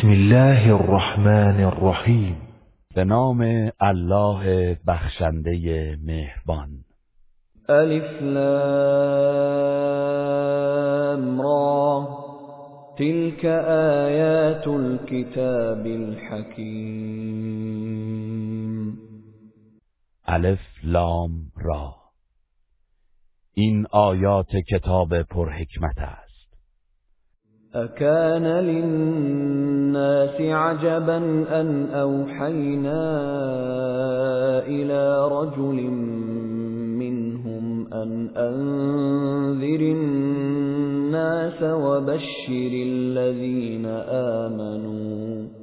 بسم الله الرحمن الرحیم. به نام الله بخشنده مهربان. الف لام را. تلك آیات الكتاب الحکیم. الف لام را. این آیات کتاب پرحکمت است. أكان للناس عجبا أن أوحينا إلى رجل منهم أن أنذر الناس وبشر الذين آمنوا.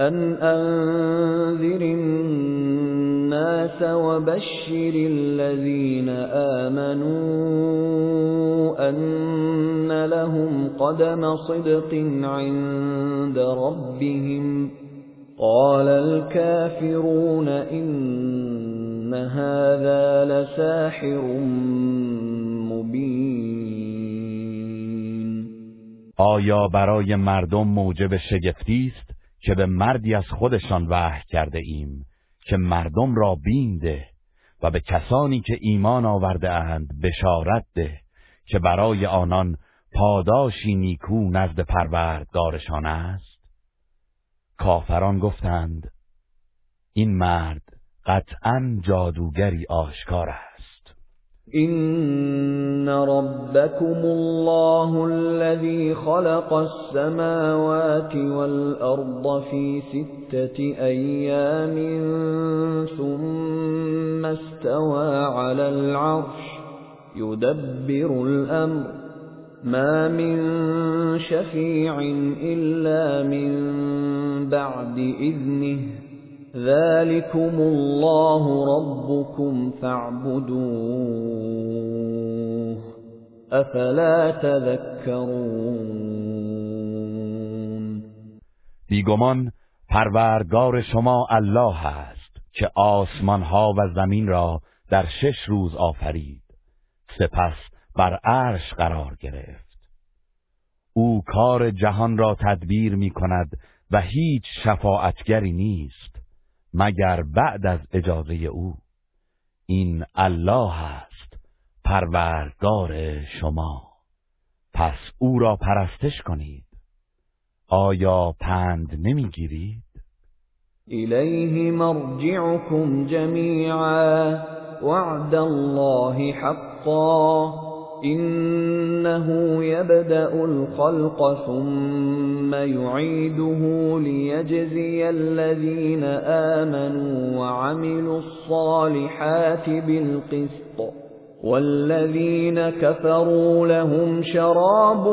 أن أنذر الناس وبشر الذين آمنوا أن لهم قدم صدق عند ربهم قال الكافرون إن هذا لساحر مبين آیا برای مردم موجب شگفتی است؟ که به مردی از خودشان وحی کرده ایم که مردم را بینده و به کسانی که ایمان آورده اند بشارت ده که برای آنان پاداشی نیکو نزد پروردگارشان است. کافران گفتند این مرد قطعا جادوگری آشکار است. إن ربكم الله الذي خلق السماوات والأرض في ستة أيام ثم استوى على العرش يدبر الأمر ما من شفيع إلا من بعد إذنه ذلكم الله ربكم فاعبدوه افلا تذكرون بیگمان پروردگار شما الله است که آسمان ها و زمین را در شش روز آفرید. سپس بر عرش قرار گرفت. او کار جهان را تدبیر می کند و هیچ شفاعتگری نیست. مگر بعد از اجازه او. این الله است پروردگار شما. پس او را پرستش کنید. آیا پند نمی‌گیرید؟ الیه مرجعکم جمیعا وعد الله حقا. إنه يبدأ الخلق ثم يعيده ليجزي الذين آمنوا وعملوا الصالحات بالقسط والذين كفروا لهم شراب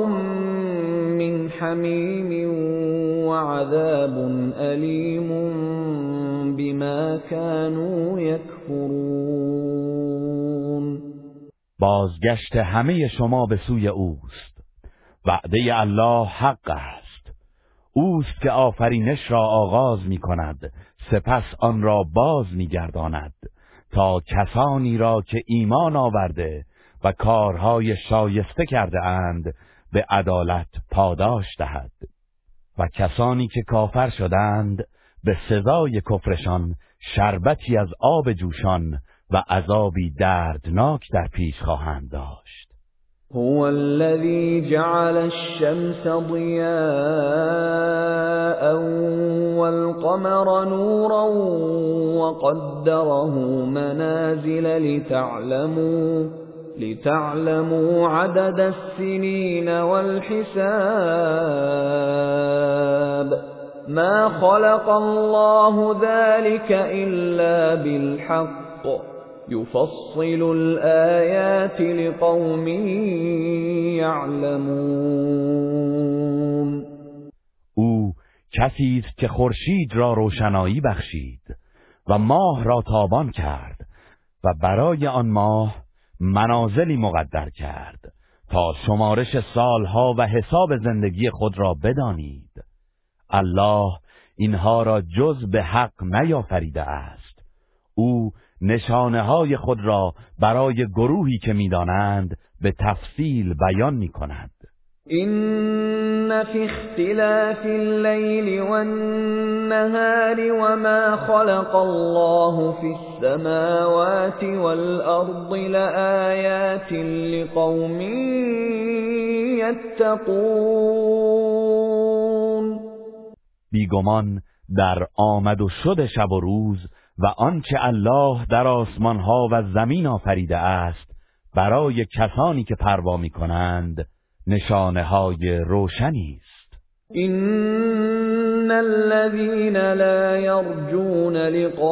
من حميم وعذاب أليم بما كانوا يكفرون بازگشت همه شما به سوی اوست. وعده الله حق است. اوست که آفرینش را آغاز می کند سپس آن را باز می گرداند. تا کسانی را که ایمان آورده و کارهای شایسته کرده اند به عدالت پاداش دهد. و کسانی که کافر شدند به سزای کفرشان شربتی از آب جوشان و عذابی دردناک در پیش خواهند داشت. هو الذي جعل الشمس ضياء والقمر نورا وقدره منازل لتعلموا لتعلموا عدد السنين والحساب. ما خلق الله ذلك إلا بالحق. يفصل الآيات لقوم يعلمون. او کسی است که خورشید را روشنایی بخشید و ماه را تابان کرد و برای آن ماه منازلی مقدر کرد تا شمارش سالها و حساب زندگی خود را بدانید. الله اینها را جز به حق نیافریده است. او نشانه های خود را برای گروهی که می‌دانند به تفصیل بیان می کند إن في اختلاف الليل والنهار وما خلق الله في السماوات والأرض لآيات لقوم يتقون. بیگمان در آمد و شد شب و روز و آنچه الله در آسمان ها و زمین آفریده است برای کسانی که پروا می کنند نشانه های روشنی است. إن الذين لا يرجون لقاءنا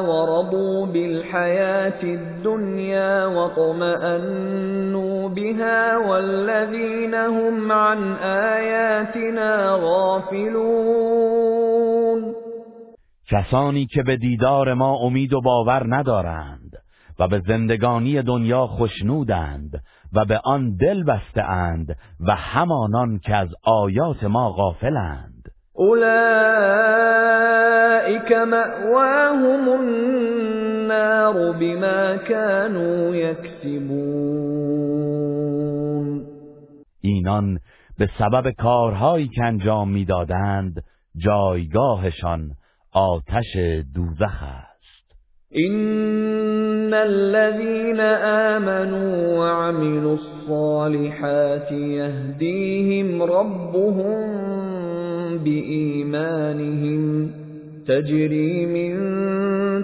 ورضوا بالحياة الدنيا واطمأنوا بها والذين هم عن آياتنا غافلون کسانی که به دیدار ما امید و باور ندارند و به زندگانی دنیا خشنودند و به آن دل بسته اند و همانان که از آیات ما غافلند. اولئك مأواهم النار بما كانوا يكسبون اینان به سبب کارهایی که انجام می‌دادند جایگاهشان آتش دوزخ است. إن الذين آمنوا وعملوا الصالحات يهديهم ربهم بإيمانهم تجري من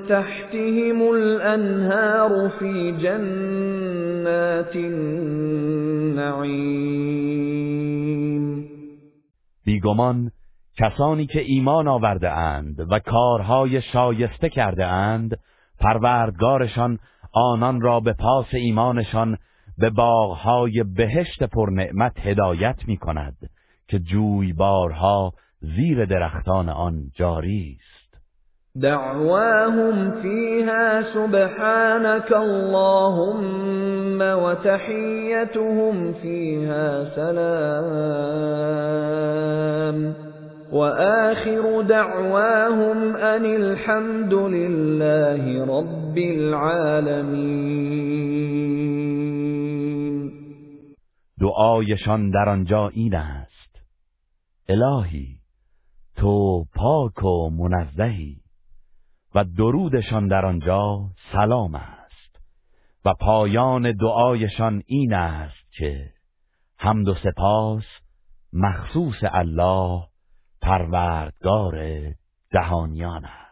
تحتهم الأنهار في جنات النعيم. بیگمان کسانی که ایمان آورده اند و کارهای شایسته کرده اند پروردگارشان آنان را به پاس ایمانشان به باغهای بهشت پرنعمت هدایت می کند که جویبارها زیر درختان آن جاری است. دعواهم فيها سبحانك اللهم وتحيتهم فيها سلام. وآخر دعواهم أن الحمد لله رب العالمين. دعایشان در آنجا این است. الهی تو پاک و منزهی و درودشان در آنجا سلام است. و پایان دعایشان این است که حمد و سپاس مخصوص الله پروردگار جهانیان است.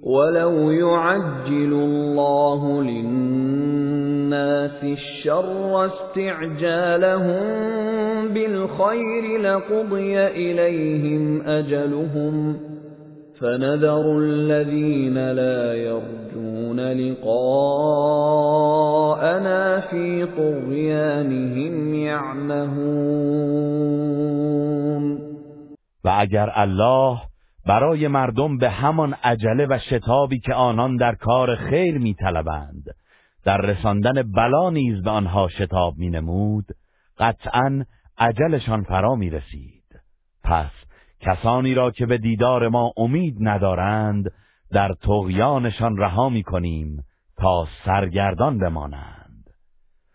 ولو يعجل الله للناس الشر استعجالهم بالخير لقضي إليهم أجلهم فنذر الذين لا يرجون لقاءنا في طغيانهم يعمهون. و اگر الله برای مردم به همان عجله و شتابی که آنان در کار خیر میطلبند در رساندن بلا نیز به آنها شتاب مینمود قطعا عجلشان فرا می رسید پس کسانی را که به دیدار ما امید ندارند در تغیانشان رها می کنیم تا سرگردان بمانند.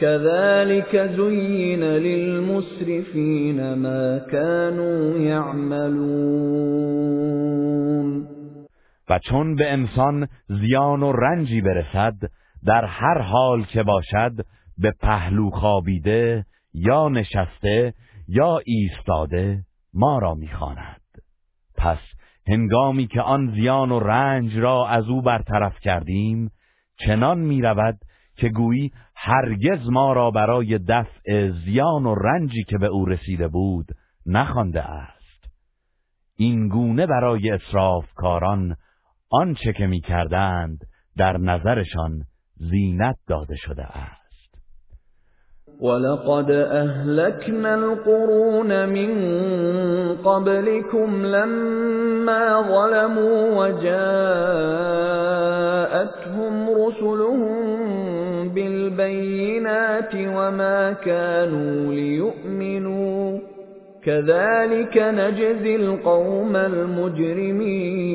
كذلك زين للمسرفين ما كانوا يعملون. و چون به انسان زیان و رنجی برسد در هر حال که باشد به پهلو خوابیده یا نشسته یا ایستاده ما را می‌خواند. پس هنگامی که آن زیان و رنج را از او برطرف کردیم چنان می‌رود که گویی هرگز ما را برای دفع زیان و رنجی که به او رسیده بود نخوانده است. این گونه برای اسرافکاران آنچه که می کردند در نظرشان زینت داده شده است. ولقد أهلكنا القرون من قبلكم لما ظلموا وجاءتهم رسلهم بالبينات وما كانوا ليؤمنوا كذلك نجزي القوم المجرمين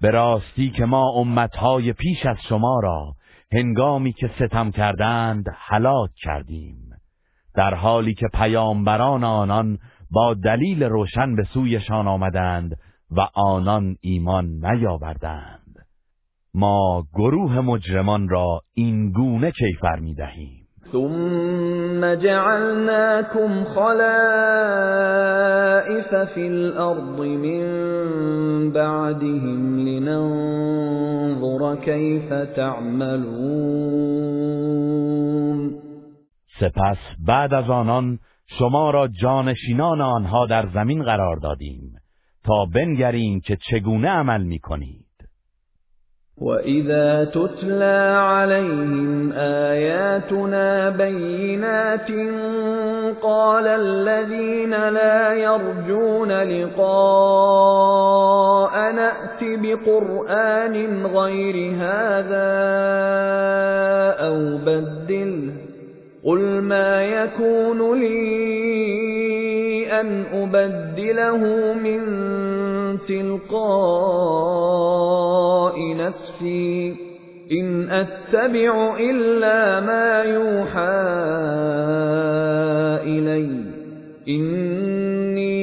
به راستی که ما امتهای پیش از شما را هنگامی که ستم کردند هلاک کردیم. در حالی که پیامبران آنان با دلیل روشن به سویشان آمدند و آنان ایمان نیاوردند. ما گروه مجرمان را این گونه کیفر می دهیم ثم جعلناكم خلائف في الأرض من بعدهم لننظر كيف تعملون. سپس بعد از آنان شما را جانشینان آنها در زمین قرار دادیم تا بنگریم که چگونه عمل می کنید وَإِذَا تُتْلَى عَلَيْهِمْ آيَاتُنَا بَيِّنَاتٍ قَالَ الَّذِينَ لَا يَرْجُونَ لِقَاءَ نَأْتِ بِقُرْآنٍ غَيْرِ هَذَا أَوْ بَدِّلْهُ قُلْ مَا يَكُونُ لِي أَنْ أُبَدِّلَهُ مِنْ تِلْقَاءِ نَفْسِي. إِنْ أَتَّبِعُ إِلَّا مَا يُوحَى إِلَيَّ. إِنِّي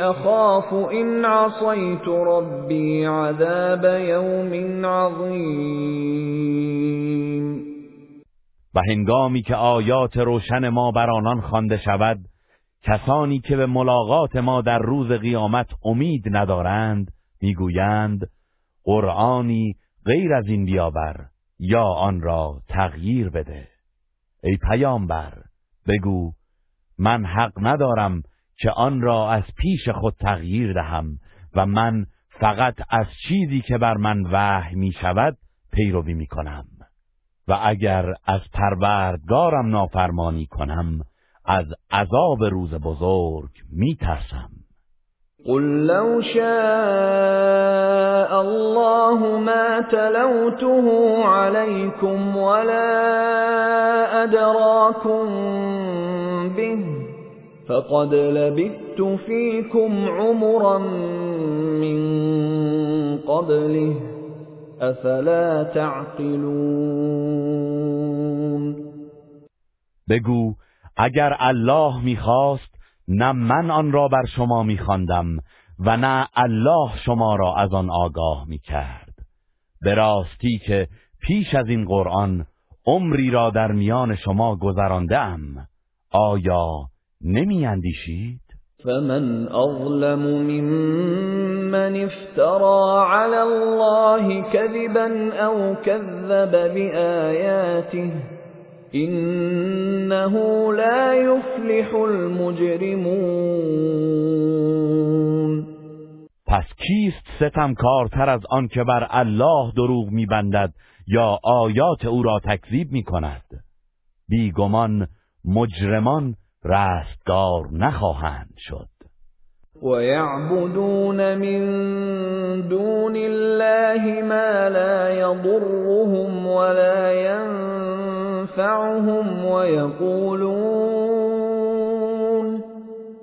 أَخَافُ إِنْ عَصَيْتُ رَبِّي عَذَابَ يَوْمٍ عَظِيمٍ. و هنگامی که آیات روشن ما بر آنان خوانده شود کسانی که به ملاقات ما در روز قیامت امید ندارند می‌گویند قرآنی غیر از این بیاور یا آن را تغییر بده. ای پیامبر بگو من حق ندارم که آن را از پیش خود تغییر دهم و من فقط از چیزی که بر من وحی می شود پیروی می کنم و اگر از پروردگارم نافرمانی کنم از عذاب روز بزرگ می ترسم قل لو شاء الله ما تلوته عليكم ولا أدراكم به فقد لبثت فيكم عمرا من قبله أفلا تعقلون. بگو اگر الله می‌خواست نه من آن را بر شما میخواندم و نه الله شما را از آن آگاه می‌کرد به راستی که پیش از این قرآن عمری را در میان شما گذراندم آیا نمی اندیشید؟ فمن أظلم ممن افترى على الله كذبا أو كذب بآياته إنه لا يفلح المجرمون پس کیست ستمکارتر از آن که بر الله دروغ میبندد یا آیات او را تکذیب می‌کند؟ بیگمان مجرمان رستگار نخواهند شد. ويعبدون من دون الله ما لا يضرهم ولا ينفعهم ويقولون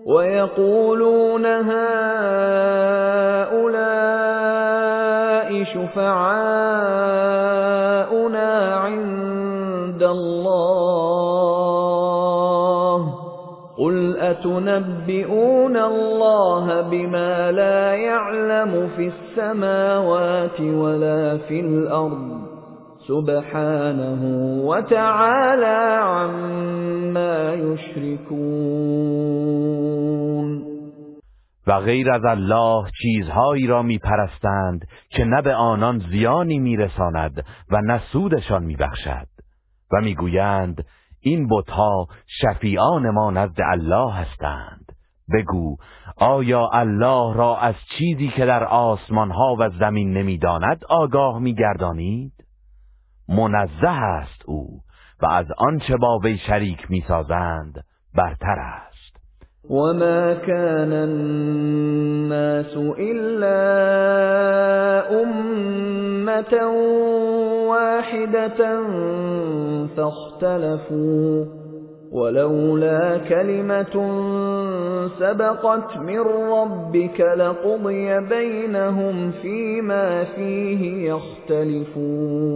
ويقولون هؤلاء شفعاؤنا عند الله قل أتنبئون الله بما لا يعلم في السماوات ولا في الأرض سبحانه وتعالى عما يشركون. و غیر از الله چیزهایی را میپرستند که نه به آنان زیانی میرساند و نه سودشان میبخشد. و می‌گویند این بتها شفیعان ما نزد الله هستند. بگو آیا الله را از چیزی که در آسمان ها و زمین نمی‌داند آگاه میگردانید؟ منزه است او و از آنچه با وی شریک می‌سازند برتر است. وما كان الناس إلا أمة واحدة فاختلفوا ولولا كلمة سبقت من ربك لقضي بينهم فيما فيه يختلفون.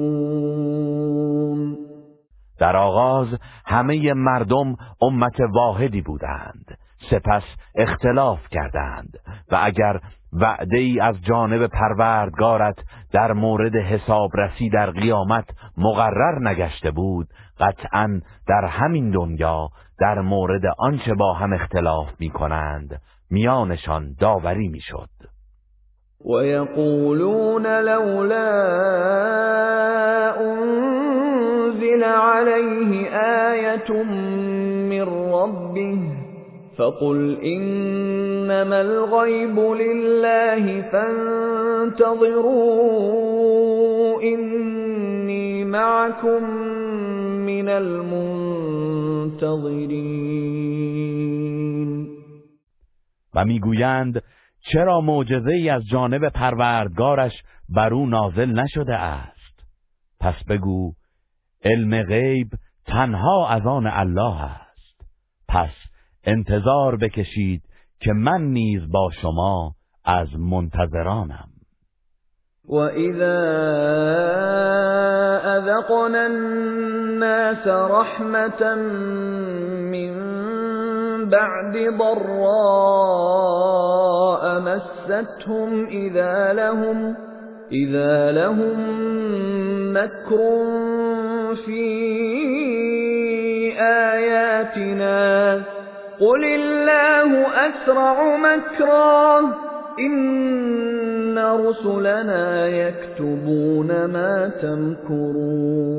در آغاز همه مردم امت واحدی بودند. سپس اختلاف کردند. و اگر وعده ای از جانب پروردگارت در مورد حسابرسی در قیامت مقرر نگشته بود قطعا در همین دنیا در مورد آنچه با هم اختلاف می کنند میانشان داوری می شد و یقولون لولا انزل علیه آیت من ربه فقل انما الغيب لله فانتظروا اني معكم من المنتظرین و می‌گویند چرا معجزه ای از جانب پروردگارش بر او نازل نشده است؟ پس بگو علم غیب تنها از آن الله است. پس انتظار بکشید که من نیز با شما از منتظرانم. و اذا اذقنا الناس رحمتا من بعد ضراء مستهم اذا لهم اذا لهم مكر في آياتنا قل الله اسرع مكرا این رسلنا یکتبون ما تمکرون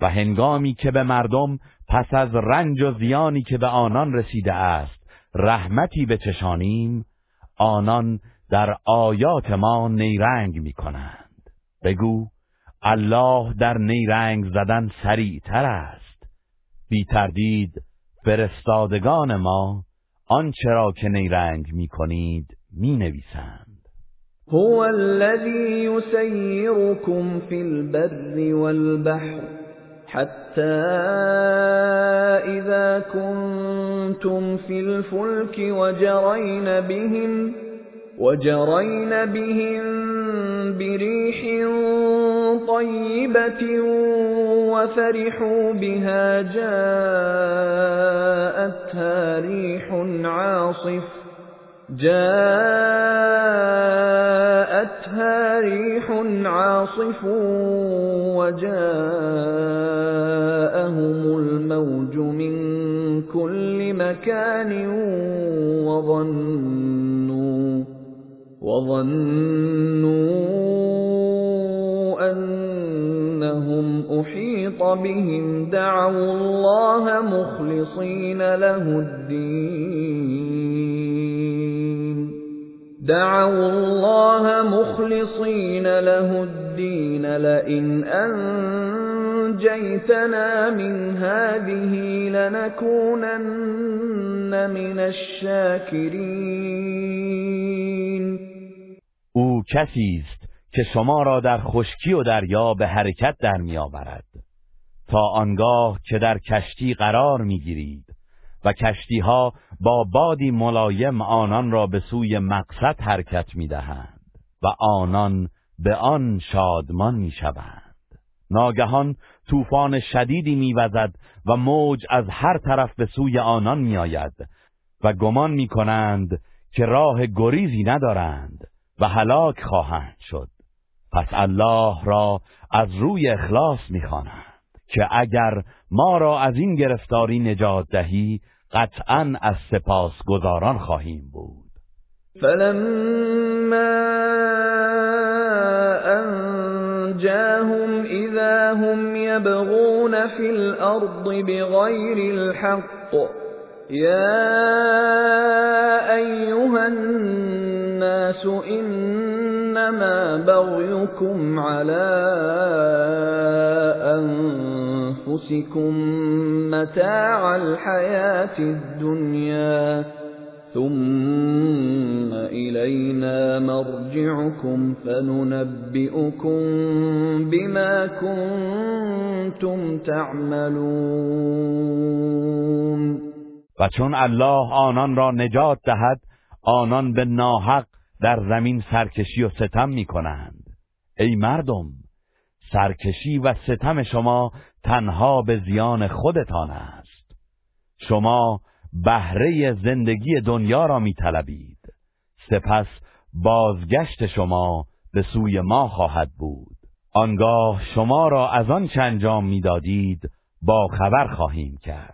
و هنگامی که به مردم پس از رنج و زیانی که به آنان رسیده است رحمتی بچشانیم آنان در آیات ما نیرنگ می کنند بگو الله در نیرنگ زدن سریعتر است. بی تردید فرستادگان ما آنچه را که نیرنگ می کنید می نویسند. هو الذي يسيركم في البر والبحر حتى إذا كنتم في الفلك وجرين بهم وجرين بهم بريح طيبة وفرحوا بها جاءتها ريح عاصف. جاءتها ريح عاصف وجاءهم الموج من كل مكان وظنوا وظنوا أحيط بهم دعوا الله مخلصين له الدين. دعوا الله مخلصين له الدين لئن أنجيتنا من هذه لنكونن من الشاكرين. أو کسی است که شما را در خشکی و دریا به حرکت در میآورد تا آنگاه که در کشتی قرار می‌گیرید و کشتی ها با بادی ملایم آنان را به سوی مقصد حرکت می‌دهند و آنان به آن شادمان می‌شوند ناگهان طوفان شدیدی میوزد و موج از هر طرف به سوی آنان میآید و گمان می‌کنند که راه گریزی ندارند و هلاک خواهند شد. پس الله را از روی اخلاص می‌خوانند که اگر ما را از این گرفتاری نجات دهی قطعا از سپاس گذاران خواهیم بود. فلما انجاهم اذا هم يبغون في الارض بغير الحق يا أيها الناس إنما بغيكم على أنفسكم متاع الحياة الدنيا ثم إلينا مرجعكم فننبئكم بما كنتم تعملون. و چون الله آنان را نجات دهد آنان به ناحق در زمین سرکشی و ستم می کنند ای مردم سرکشی و ستم شما تنها به زیان خودتان است. شما بهره زندگی دنیا را می طلبید سپس بازگشت شما به سوی ما خواهد بود. آنگاه شما را از آن چه انجام می‌دادید با خبر خواهیم کرد.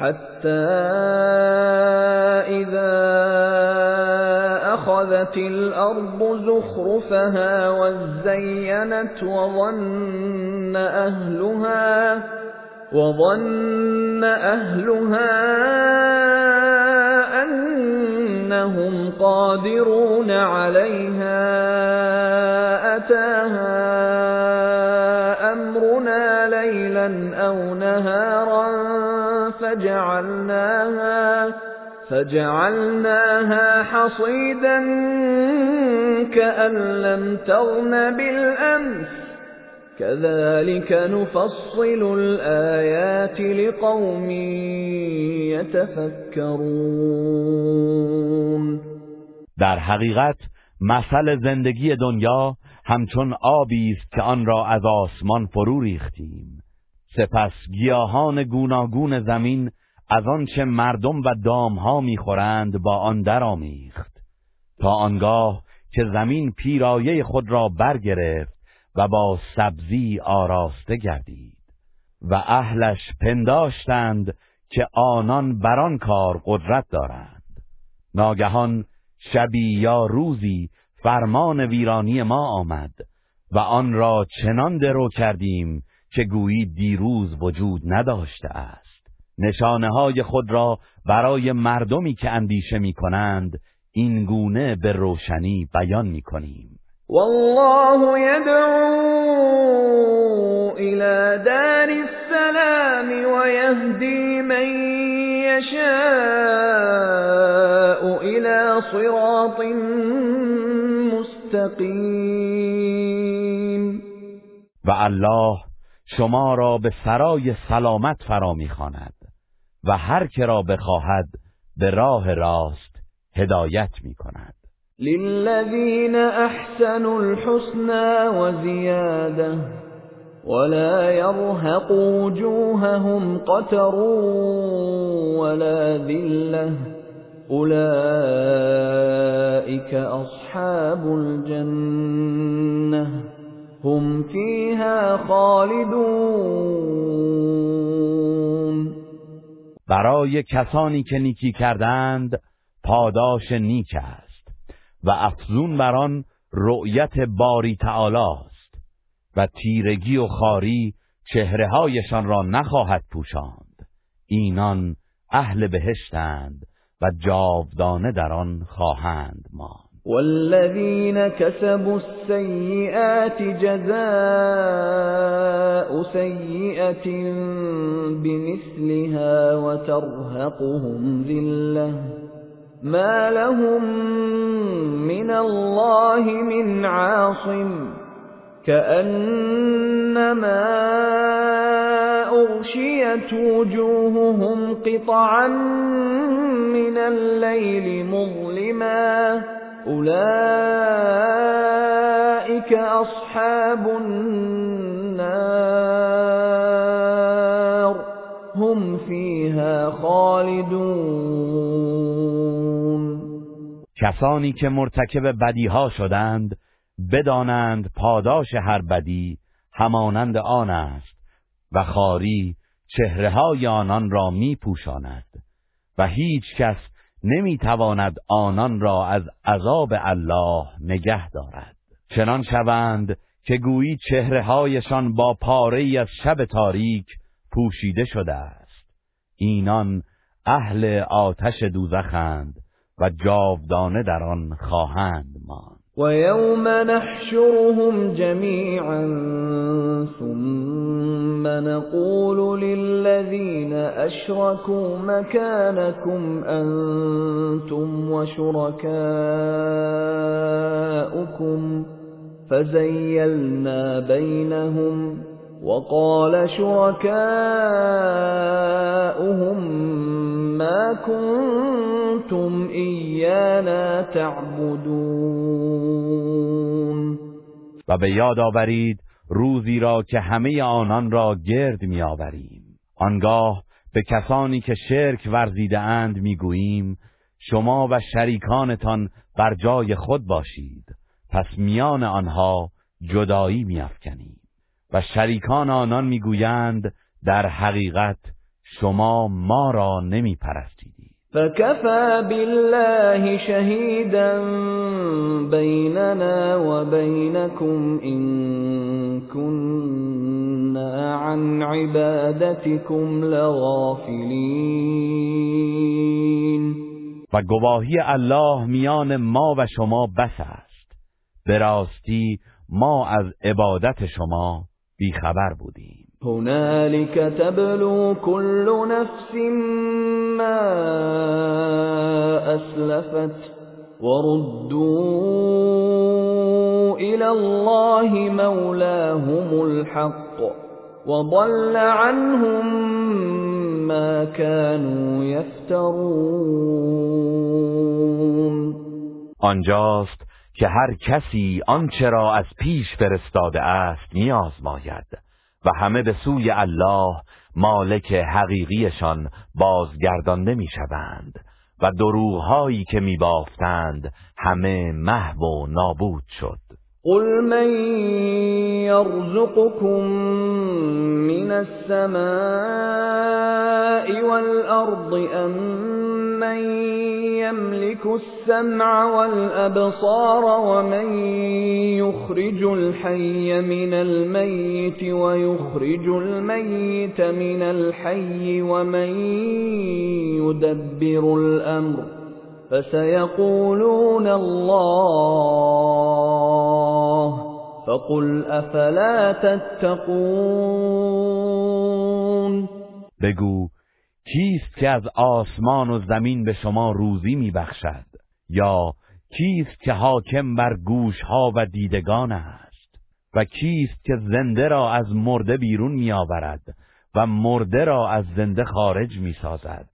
حتى إذا أخذت الأرض زخرفها وزينت وظن أهلها وظن أهلها أنهم قادرون عليها أتاها ليلا أو نهارا فجعلناها فجعلناها حصيدا كأن لم تغن بالأمس. كذلك نفصل الآيات لقوم يتفكرون. در حقیقت مثل زندگی دنیا همچون آبی است که آن را از آسمان فرو ریختیم. سپس گیاهان گوناگون زمین از آنچه مردم و دامها می‌خورند با آن درآمیخت. تا آنگاه که زمین پیرایه خود را برگرفت و با سبزی آراسته گردید و اهلش پنداشتند که آنان بران کار قدرت دارند. ناگهان شبی یا روزی فرمان ویرانی ما آمد و آن را چنان درو کردیم که گویی دیروز وجود نداشته است. نشانه های خود را برای مردمی که اندیشه می کنند این گونه به روشنی بیان می کنیم والله يدعو إلى دار السلام ويهدي من يشاء إلى صراط مستقیم. و الله شما را به سرای سلامت فرا می‌خواند و هر که را بخواهد به راه راست هدایت می‌کند. للذین احسنوا الحسنى وزیاده ولا يرهق وجوههم قتر ولا ذله اولئك اصحاب الجنه هم فیها خالدون. برای کسانی که نیکی کردند پاداش نیک است و افزون بر آن رؤیت باری تعالی است و تیرگی و خاری چهره هایشان را نخواهد پوشاند. اینان اهل بهشتند و جاودانه در آن خواهند ماند. والذين كسبوا السيئات جزاء سيئة بمثلها وترهقهم ذلة. ما لهم من الله من عاصم. كأنما أغشيت وجوههم قطعا من الليل مظلما. أولئك أصحاب النار. هم فيها خالدون. کسانی که مرتکب بدیها شدند بدانند پاداش هر بدی همانند آن است و خاری چهره های آنان را می پوشاند و هیچ کس نمی تواند آنان را از عذاب الله نگه دارد. چنان شوند که گویی چهره هایشان با پاره از شب تاریک پوشیده شده است. اینان اهل آتش دوزخند و جاودانه در آن خواهند ماند. ويوم نحشرهم جميعا ثم نقول للذين أشركوا مكانكم أنتم وشركاؤكم فزيلنا بينهم وقال شركاؤهم ما كنتم إيانا تعبدون. و به یاد آورید روزی را که همه آنان را گرد میآوریم. آنگاه به کسانی که شرک ورزیده اند می‌گوییم شما و شریکانتان بر جای خود باشید. پس میان آنها جدایی میافکنیم و شریکان آنان می‌گویند در حقیقت شما ما را نمی پرستیدی فكفى بالله شهيدا بيننا وبينكم إن كنا عن عبادتكم لغافلين و گواهی الله میان ما و شما بس است. به راستی ما از عبادت شما بیخبر بودیم. هنالك تبلو كل نفس ما أسلفت وردوا إلى الله مولاهم الحق وضل عنهم ما كانوا يفترون. آنجاست که هر کسی آنچه را از پیش فرستاده است میآزماید و همه به سوی الله مالک حقیقیشان بازگردانده می‌شوند و دروغهایی که میبافتند همه محو و نابود شد. قل من يرزقكم من السماء والأرض أم من يملك السمع والأبصار ومن يخرج الحي من الميت ويخرج الميت من الحي ومن يدبر الأمر فسيقولون الله فقل افلا تتقون بگو کیست که از آسمان و زمین به شما روزی میبخشد؟ یا کیست که حاکم بر گوشها و دیدگان است؟ و کیست که زنده را از مرده بیرون میآورد و مرده را از زنده خارج می‌سازد؟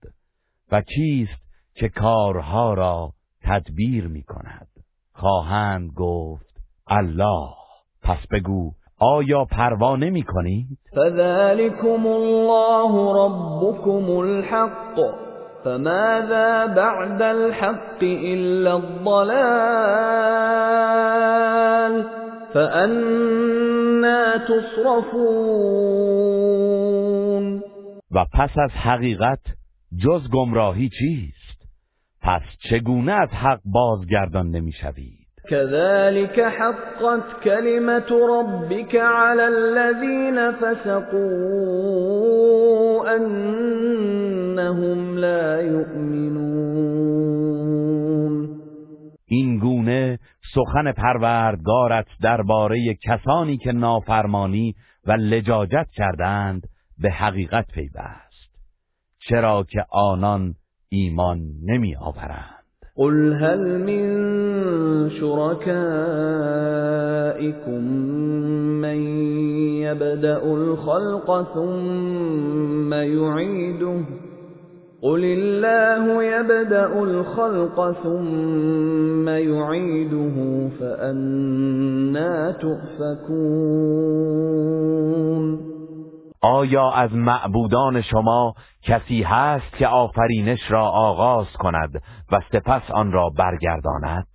و کیست که کارها را تدبیر می کند خواهند گفت الله. پس بگو آیا پروا نمی کنید؟ فذلكم الله ربكم الحق. فماذا بعد الحق إلا الضلال؟ فأنا تصرفون. و پس از حقیقت جز گمراهی چیست؟ پس چگونه از حق بازگردان نمی‌شوید؟ كذلك حقت كلمة ربك على الذين فسقوا أنهم لا يؤمنون. این گونه سخن پروردگارت درباره کسانی که نافرمانی و لجاجت کردند به حقیقت پیوست. چرا که آنان ایمان نمی آورند قل هل من شركائكم من يبدأ الخلق ثم يعيده قل الله يبدأ الخلق ثم يعيده فأنا تؤفكون آیا از معبودان شما کسی هست که آفرینش را آغاز کند و سپس آن را برگرداند؟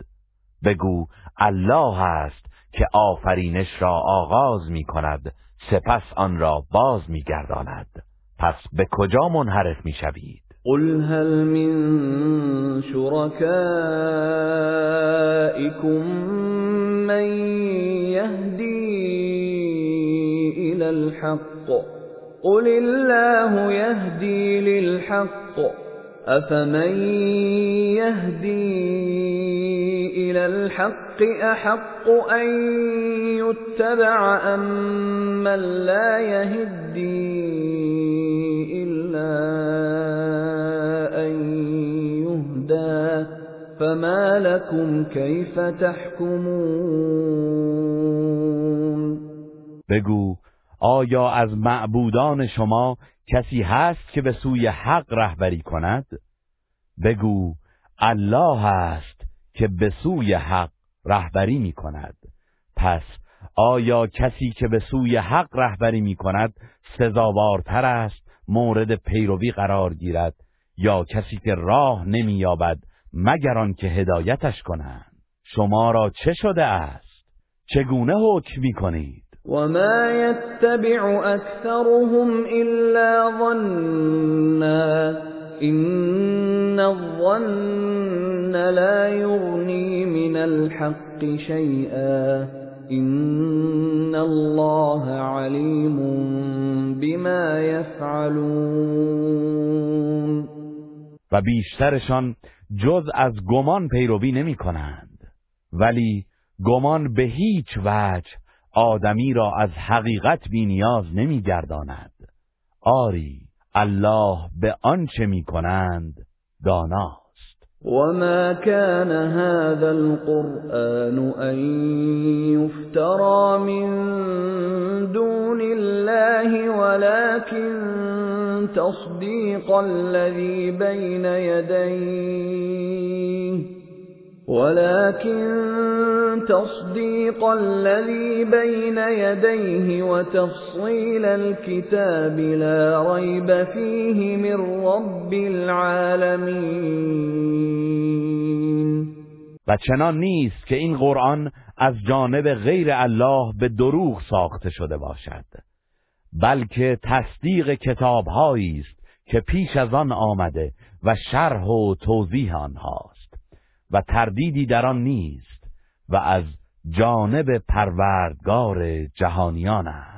بگو الله است که آفرینش را آغاز می کند سپس آن را باز می گرداند. پس به کجا منحرف می شوید؟ قل هل من شركائكم من يهدي إلى الحق. قل الله يهدي للحق. أفمن يهدي إلى الحق أحق أن يتبع أم من لا يهدي إلا أن يهدى. فما لكم كيف تحكمون؟ آیا از معبودان شما کسی هست که به سوی حق رهبری کند؟ بگو الله است که به سوی حق رهبری می کند. پس آیا کسی که به سوی حق رهبری می کند سزاوارتر است مورد پیروی قرار گیرد یا کسی که راه نمییابد مگر آنکه هدایتش کنند؟ شما را چه شده است؟ چگونه حکم می کنید؟ وما يتبع أكثرهم إلا ظنا إن الظن لا يغني من الحق شيئا إن الله عليم بما يفعلون و بیشترشان جز از گمان پیروی نمی کنند ولی گمان به هیچ وجه آدمی را از حقیقت بی نیاز نمی گرداند. آری الله به آنچه می کنند داناست. وما كان هذا القرآن أن يفترى من دون الله ولكن تصديق الذي بين يديه ولكن تصديق الذي بين يديه وتفصيل الكتاب لا ريب فيه من رب العالمين. و چنان نیست که این قرآن از جانب غیر الله به دروغ ساخته شده باشد بلکه تصدیق کتابهایی است که پیش از آن آمده و شرح و توضیح آنها و تردیدی در آن نیست و از جانب پروردگار جهانیان است.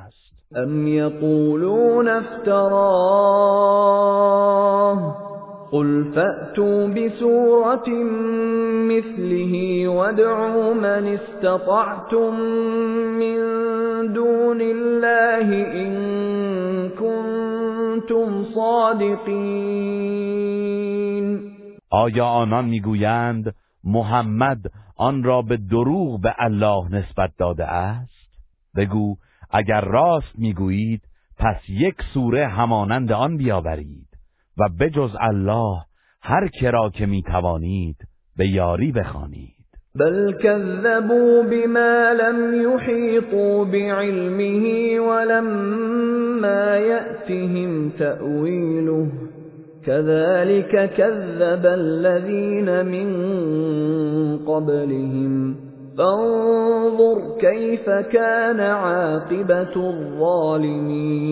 ام یقولون افتراه قل فأتوا بسورة مثله وادعوا من استطعتم من دون الله إن كنتم صادقين آیا آنان می‌گویند محمد آن را به دروغ به الله نسبت داده است؟ بگو اگر راست می‌گویید پس یک سوره همانند آن بیاورید و بجز الله هر کرا که می‌توانید به یاری بخوانید. بل كذبوا بما لم يحيطوا بعلمه ولما يأتهم تأويله كذلك كذب الذين من قبلهم. فانظر كيف كان عاقبت الظالمين.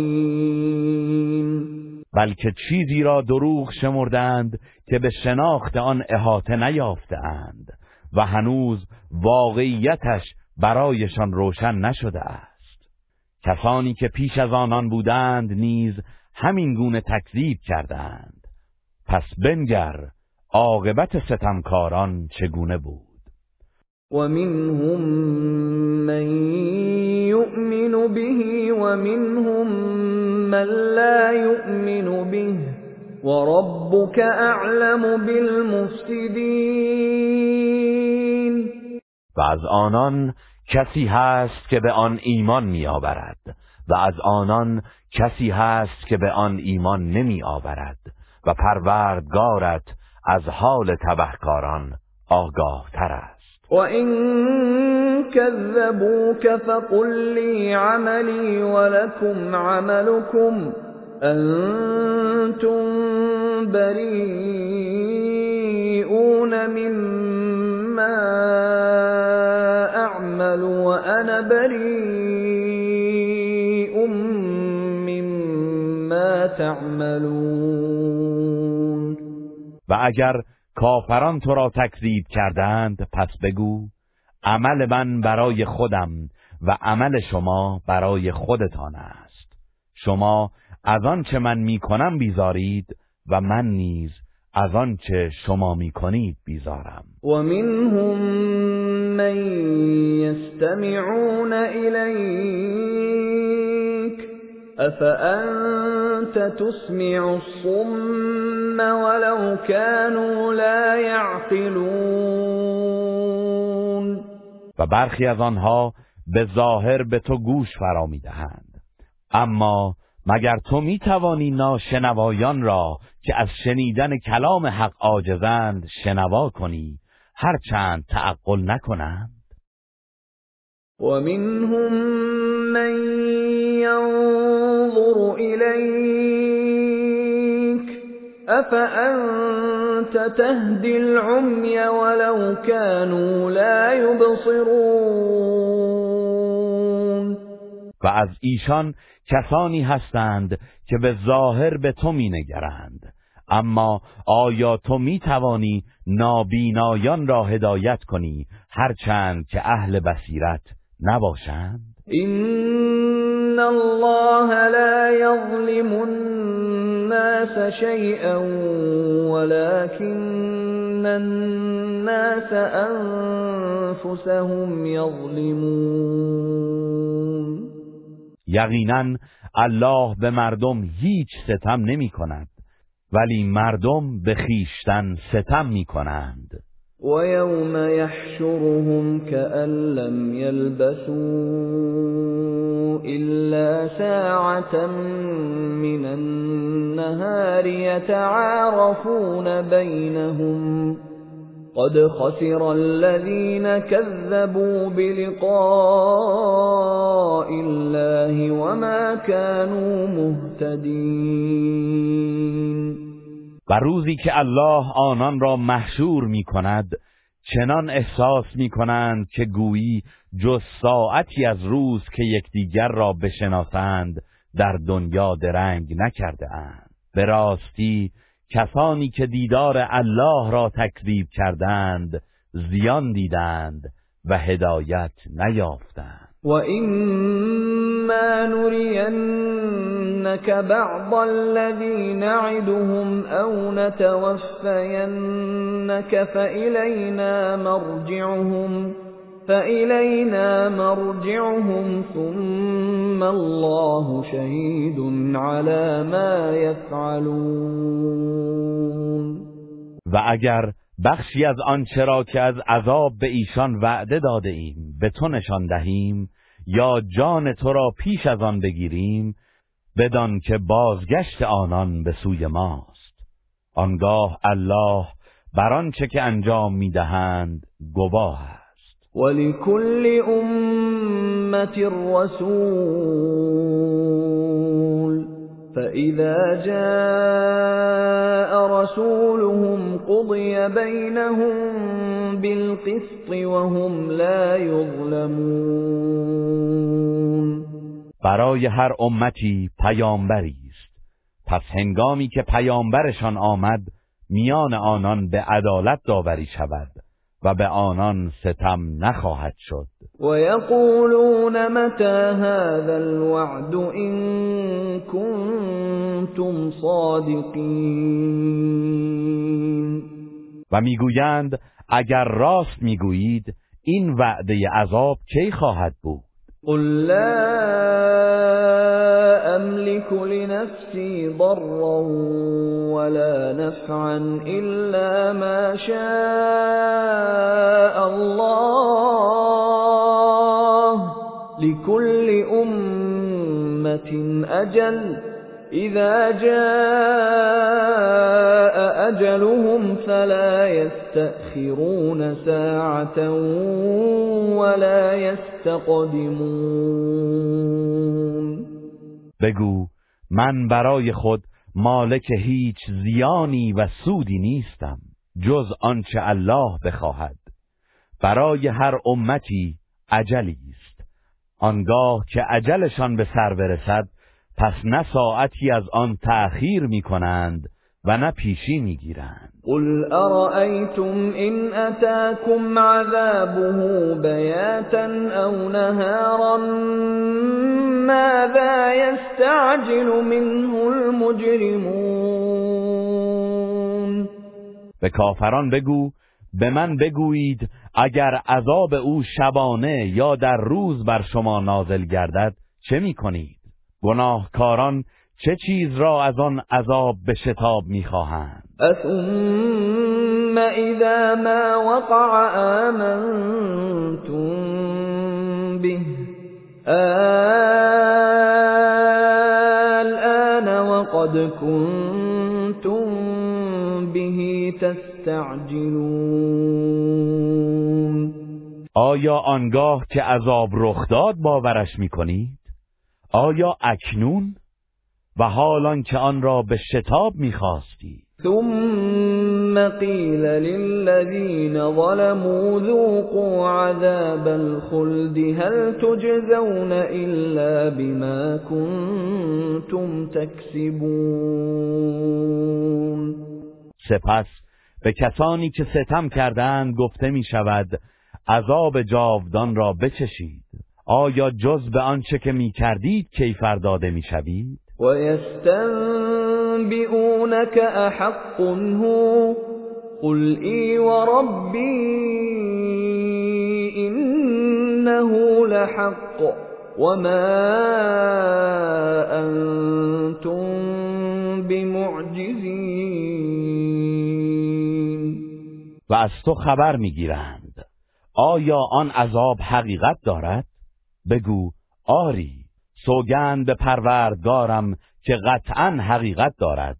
بلکه چیزی را دروغ شمردند که به شناخت آن احاطه نیافتند و هنوز واقعیتش برایشان روشن نشده است. کسانی که پیش از آنان بودند نیز همین گونه تکذیب کردند. پس بنگر عاقبت ستمکاران چگونه بود؟ ومنهم من يؤمن به ومنهم من لا يؤمن به وربك اعلم بالمفسدين و از آنان کسی هست که به آن ایمان می آورد و از آنان کسی هست که به آن ایمان نمی آورد و پروردگارت از حال تبهکاران آگاه تر است وَإِن كَذَّبُوكَ فَقُل لِّي عَمَلِي وَلَكُمْ عَمَلُكُمْ أَنتُم بَرِيئُونَ مِمَّا أَعْمَلُ وَأَنَا بَرِيءٌ مِّمَّا تَعْمَلُونَ. و اگر کافران تو را تکذیب کردند پس بگو عمل من برای خودم و عمل شما برای خودتان است. شما از آنچه من می‌کنم بیزارید و من نیز از آنچه شما می‌کنید بیزارم. و منهم من یستمعون الیک افانت تسمع الصم ولو كانوا لا يعقلون و برخی از آنها به ظاهر به تو گوش فرا می‌دهند. اما مگر تو می توانی ناشنوایان را که از شنیدن کلام حق عاجزند شنوا کنی هرچند تعقل نکنند؟ و منهم من ينظر إليك أفأنت تهدي العمي ولو كانوا لا يبصرون و از ایشان کسانی هستند که به ظاهر به تو مینگرند اما آیا تو می توانی نابینایان را هدایت کنی هرچند که اهل بصیرت نباشند. این الله لا یظلم الناس شیئا ولكن الناس انفسهم یظلمون یقینا الله به مردم هیچ ستم نمی کند ولی مردم به خیشتن ستم می کنند وَيَوْمَ يَحْشُرُهُمْ كَأَن لَّمْ يَلْبَثُوا إِلَّا سَاعَةً مِّنَ النَّهَارِ يَتَعَارَفُونَ بَيْنَهُمْ قَدْ خَسِرَ الَّذِينَ كَذَّبُوا بِلِقَاءِ اللَّهِ وَمَا كَانُوا مُهْتَدِينَ و روزی که الله آنان را محشور می کند چنان احساس می کنند که گویی جز ساعتی از روز که یکدیگر را بشناسند در دنیا درنگ نکرده اند به راستی کسانی که دیدار الله را تکذیب کردند زیان دیدند و هدایت نیافتند. و ما نرینك بعض الذی نعدهم او نتوفینك فإلینا مرجعهم فإلینا مرجعهم ثم الله شهید على ما یفعلون و اگر بخشی از آنچه را که از عذاب به ایشان وعده داده ایم به تو نشان دهیم یا جان تو را پیش از آن بگیریم بدان که بازگشت آنان به سوی ماست. آنگاه الله بر آنچه که انجام می‌دهند گواه است. ولكل أمة رسول فإذا جاء رسولهم قضي بينهم بالقسط وهم لا يظلمون برای هر امتی پیامبری است. پس هنگامی که پیامبرشان آمد میان آنان به عدالت داوری شود و به آنان ستم نخواهد شد. و یقولون متى هذا الوعد ان کنتم صادقین و می‌گویند اگر راست می‌گویید این وعده عذاب کی خواهد بود؟ قل لا أملك لنفسي ضرا ولا نفعا إلا ما شاء الله. لكل أمة أجل. إذا جاء أجلهم فلا يستأخرون ساعة ولا يستقدمون. بگو من برای خود مالک هیچ زیانی و سودی نیستم جز آنچه الله بخواهد. برای هر امتی عجلی است. آنگاه که عجلشان به سر برسد پس نه ساعتی از آن تأخیر می کنند و نه پیشی می گیرند قل ارأيتم إن أتاكم عذابه بياتا أو نهارا ماذا يستعجل منه المجرمون به کافران بگو به من بگویید اگر عذاب او شبانه یا در روز بر شما نازل گردد چه می کنید؟ گناهکاران چه چیز را از آن عذاب به شتاب می‌خواهند؟ اثم اذا ما وقع آمنتم به الان وقد كنتم به تستعجلون. آیا آنگاه که عذاب رخ داد باورش می‌کنید آیا اکنون؟ و حالان که آن را به شتاب می‌خواستی. ثم قیل للذین ظلموا ذوقوا عذاب الخلد هل تجزون الا بما كنتم تکسبون. سپس به کسانی که ستم کردند گفته می شود عذاب جاودان را بچشید. آیا جز به آنچه که می کردید کیفر داده می شوید؟ ويستنبئونك أحق هو قل إي وربي إنه لحق وما أنتم بمعجزين و از تو خبر می‌گیرند آیا آن عذاب حقیقت دارد؟ بگو آری سوگند به پروردگارم که قطعا حقیقت دارد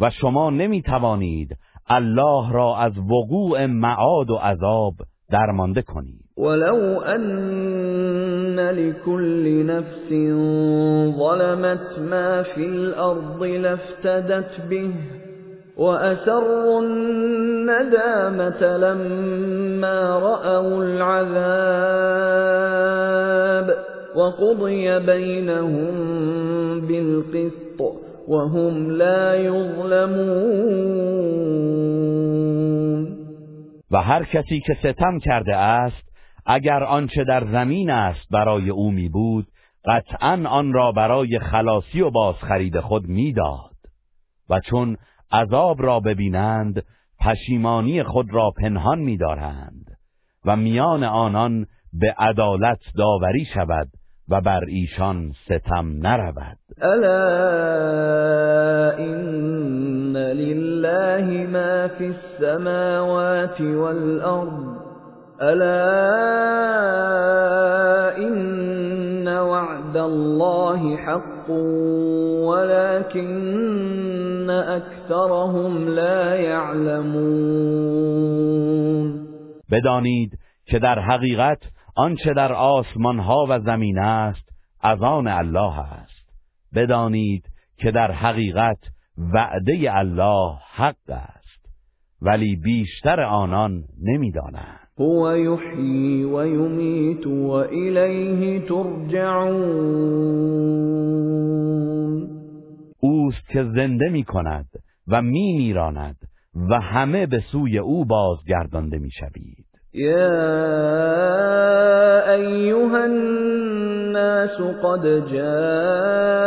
و شما نمی توانید الله را از وقوع معاد و عذاب درمانده کنید. ولو ان لكل نفس ظلمت ما في الارض لافتدت به وأسروا الندامة لما رأوا العذاب وقضي بينهم بالقسط وهم لا يظلمون. و هر کسی که ستم کرده است اگر آنچه در زمین است برای او می بود قطعا آن را برای خلاصی و بازخرید خود می‌داد و چون عذاب را ببینند پشیمانی خود را پنهان می‌دارند و میان آنان به عدالت داوری شود و بر ایشان ستم نرود. الا ان لله ما فی السماوات والارض. الا ان وعد الله حق ولكن اکثرهم لا يعلمون بدانید که در حقیقت آنچه در آسمان ها و زمین است از آن الله است. بدانید که در حقیقت وعده الله حق است ولی بیشتر آنان نمی‌دانند. هو یحیی و یمیت و الیه ترجعون. اوست که زنده می کند و می میراند و همه به سوی او بازگردانده می شوید يا ايها الناس قد جاءتكم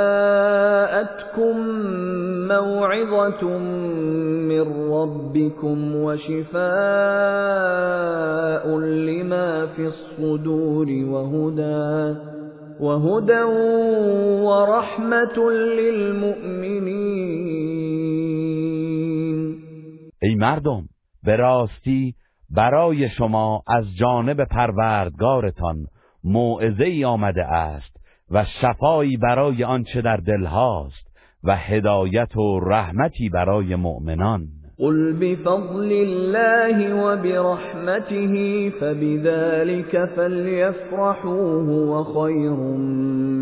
موعظه من ربكم وشفاء لما في الصدور وهدى وهدى ورحمه للمؤمنين. ای مردم به راستی برای شما از جانب پروردگارتان موعظه ای آمده است و شفایی برای آنچه در دل هاست. و هدایت و رحمتی برای مؤمنان. قل بفضل الله وبرحمته فبذلك فليفرحوا هو خير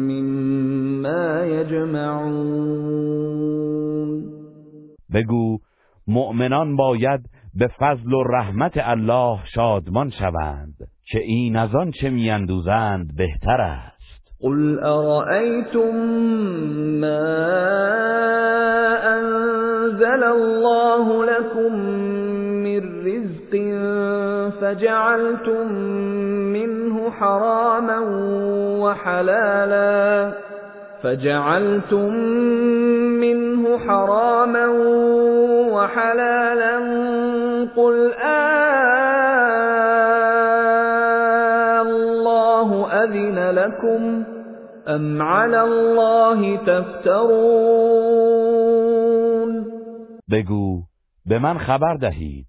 مما يجمعون. بگو مؤمنان باید به فضل و رحمت الله شادمان شوند که این از آن چه میاندوزند بهتر است. قل أرأيتم ما أنزل الله لكم من رزق فجعلتم منه حراما وحلالا فجعلتم منه حراما وحلالا قل آه الله أذن لكم ام على الله تفترون بگو به من خبر دهید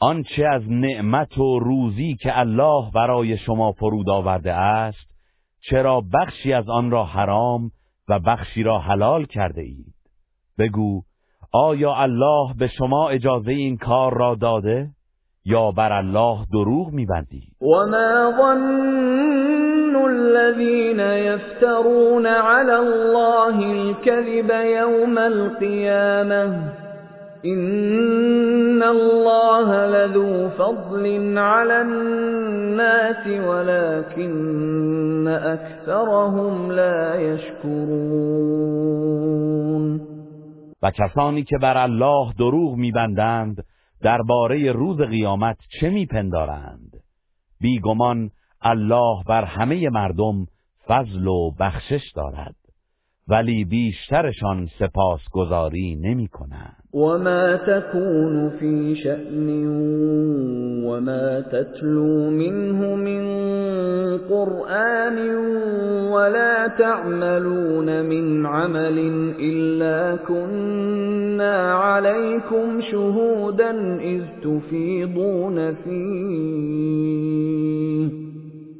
آنچه از نعمت و روزی که الله برای شما فرود آورده است چرا بخشی از آن را حرام و بخشی را حلال کرده اید؟ بگو آیا الله به شما اجازه این کار را داده یا بر الله دروغ میبندید؟ و ما الذين يفترون على الله الكذب يوم القيامه ان الله لذو فضل على الناس ولكن اكثرهم لا يشكرون. و کسانی که بر الله دروغ میبندند درباره روز قیامت چه میپندارند؟ بیگمان الله بر همه مردم فضل و بخشش دارد ولی بیشترشان سپاسگزاری نمی کنند و ما تكون في شأن وما تتلو منه من قرآن ولا تعملون من عمل إلا كنا عليكم شهودا إذ تفيضون فيه.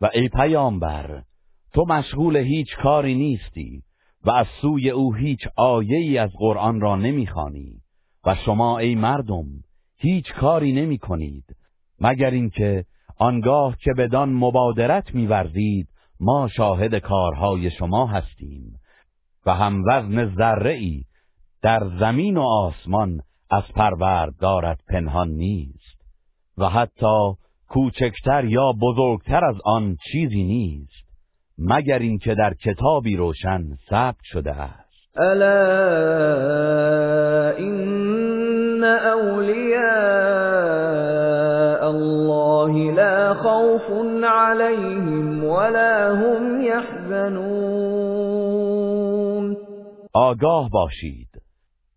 و ای پیامبر تو مشغول هیچ کاری نیستی و از سوی او هیچ آیه ای از قرآن را نمی‌خوانی و شما ای مردم هیچ کاری نمی کنید مگر اینکه آنگاه که بدان مبادرت میورزید ما شاهد کارهای شما هستیم و هم وزن ذره در زمین و آسمان از پروردگارت پنهان نیست و حتی کوچکتر یا بزرگتر از آن چیزی نیست مگر اینکه در کتابی روشن ثبت شده است. الا ان اولیاء الله لا خوف عليهم ولا هم يحزنون آگاه باشید.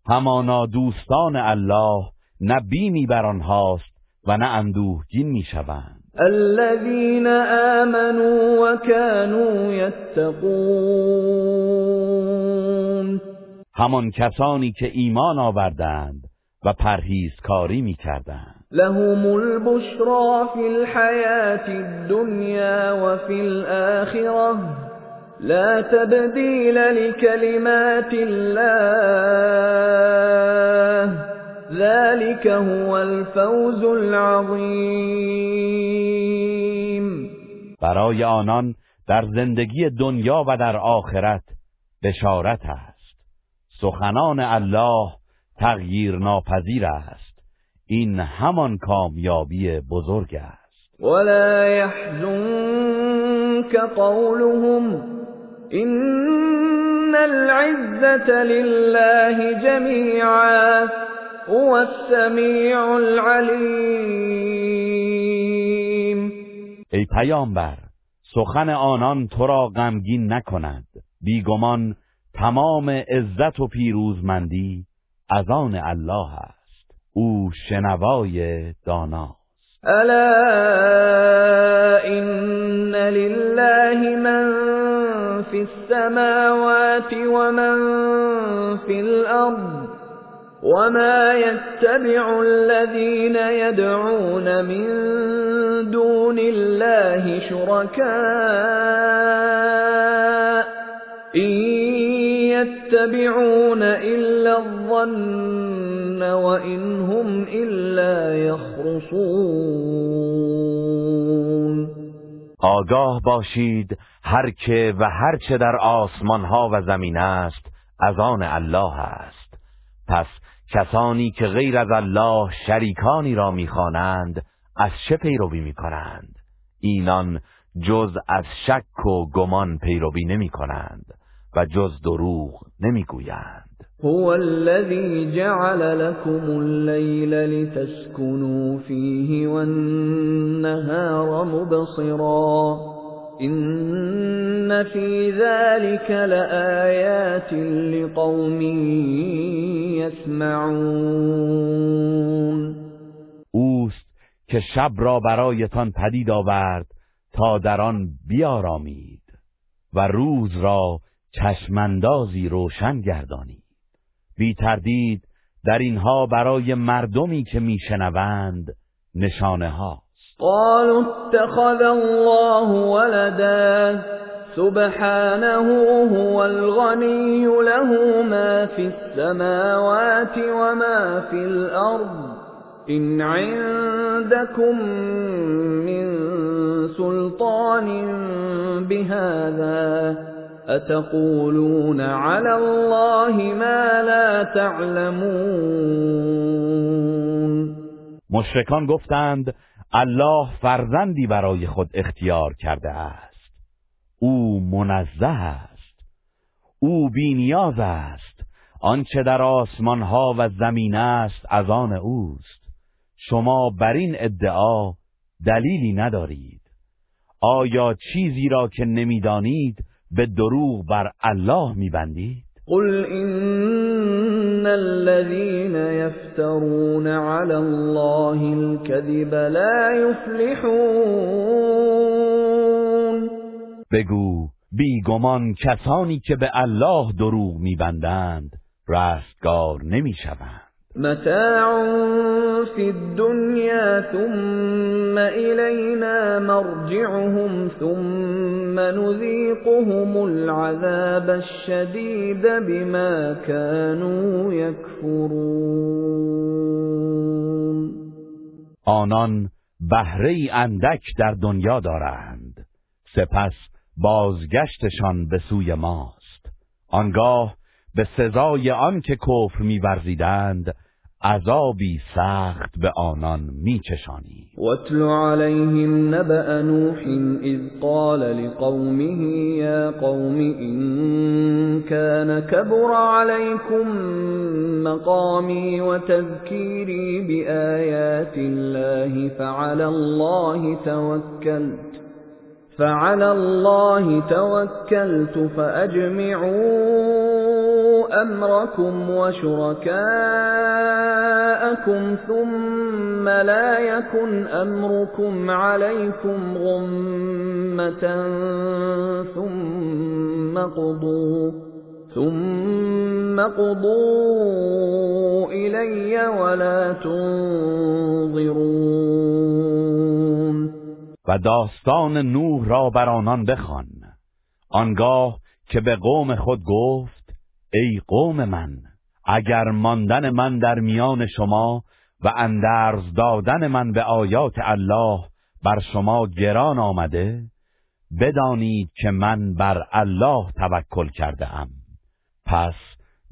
همانا دوستان الله نه بیمی بر آنهاست و نه اندوهگین می‌شوند. الذين آمنوا وكانوا يتقون همان کسانی که ایمان آوردند و پرهیزکاری می‌کردند. لهم البشرى في الحياة الدنيا وفي الآخرة لا تبديل لكلمات الله ذلك هو الفوز العظیم برای آنان در زندگی دنیا و در آخرت بشارت است. سخنان الله تغییر ناپذیر است. این همان کامیابی بزرگ است. ولا يحزنك قولهم ان العزة لله جميعا. هو السمیع العلیم ای پیامبر سخن آنان تو را غمگین نکند. بیگمان تمام عزت و پیروزمندی از آن الله است. او شنوای داناست. الا ان لله من في السماوات ومن في الارض. وما يتبع الذين يدعون من دون الله شركاء إن يتبعون إلا الظن وإن هم إلا يخرصون آگاه باشید هر که و هر چه در آسمان ها و زمین است از آن الله است. پس کسانی که غیر از الله شریکانی را می‌خوانند از چه پیروی می‌کنند؟ اینان جز از شک و گمان پیروی نمی کنند و جز دروغ نمی‌گویند. هو الذي جعل لكم الليل لتسكنوا فيه والنهار مبصرا. إن في ذلك لآيات لقوم يسمعون اوست که شب را برایتان پدید آورد تا در آن بیارامید و روز را چشمندازی روشن گردانید. بی تردید در اینها برای مردمی که میشنوند نشانه ها قالوا اتخذ الله ولدا. سبحانه هو الغني له ما في السماوات وما في الأرض. إن عندكم من سلطان بهذا أتقولون على الله ما لا تعلمون. مشرکان گفتند الله فرزندی برای خود اختیار کرده است. او منزه است. او بینیاز است. آنچه در آسمان ها و زمین است از آن اوست. شما بر این ادعا دلیلی ندارید. آیا چیزی را که نمی‌دانید به دروغ بر الله میبندید؟ قل إن الذين يفترون على الله الكذب لا يفلحون بگو بیگمان کسانی که به الله دروغ میبندند رستگار نمی‌شوند. متاع في الدنيا ثم إلينا مرجعهم ثم نذيقهم العذاب الشديد بما كانوا يكفرون. آنان بهره اندک در دنیا دارند. سپس بازگشتشان به سوی ماست. آنگاه به سزای آن که کفر می‌ورزیدند عذابی سخت به آنان میچشانی. واتل عليهم نبأ نوح إذ قال لقومه يا قوم إن كان كبر عليكم مقامي وتذكيري بآيات الله فعلى الله توكلت فعلى الله توكلت فأجمعوا أمركم وشركاءكم ثم لا يكن أمركم عليكم غمة ثم قضوا ثم قضوا إلي ولا تنظرون و داستان نوح را بر آنان بخوان. آنگاه که به قوم خود گفت ای قوم من اگر ماندن من در میان شما و اندرز دادن من به آیات الله بر شما گران آمده بدانید که من بر الله توکل کرده ام پس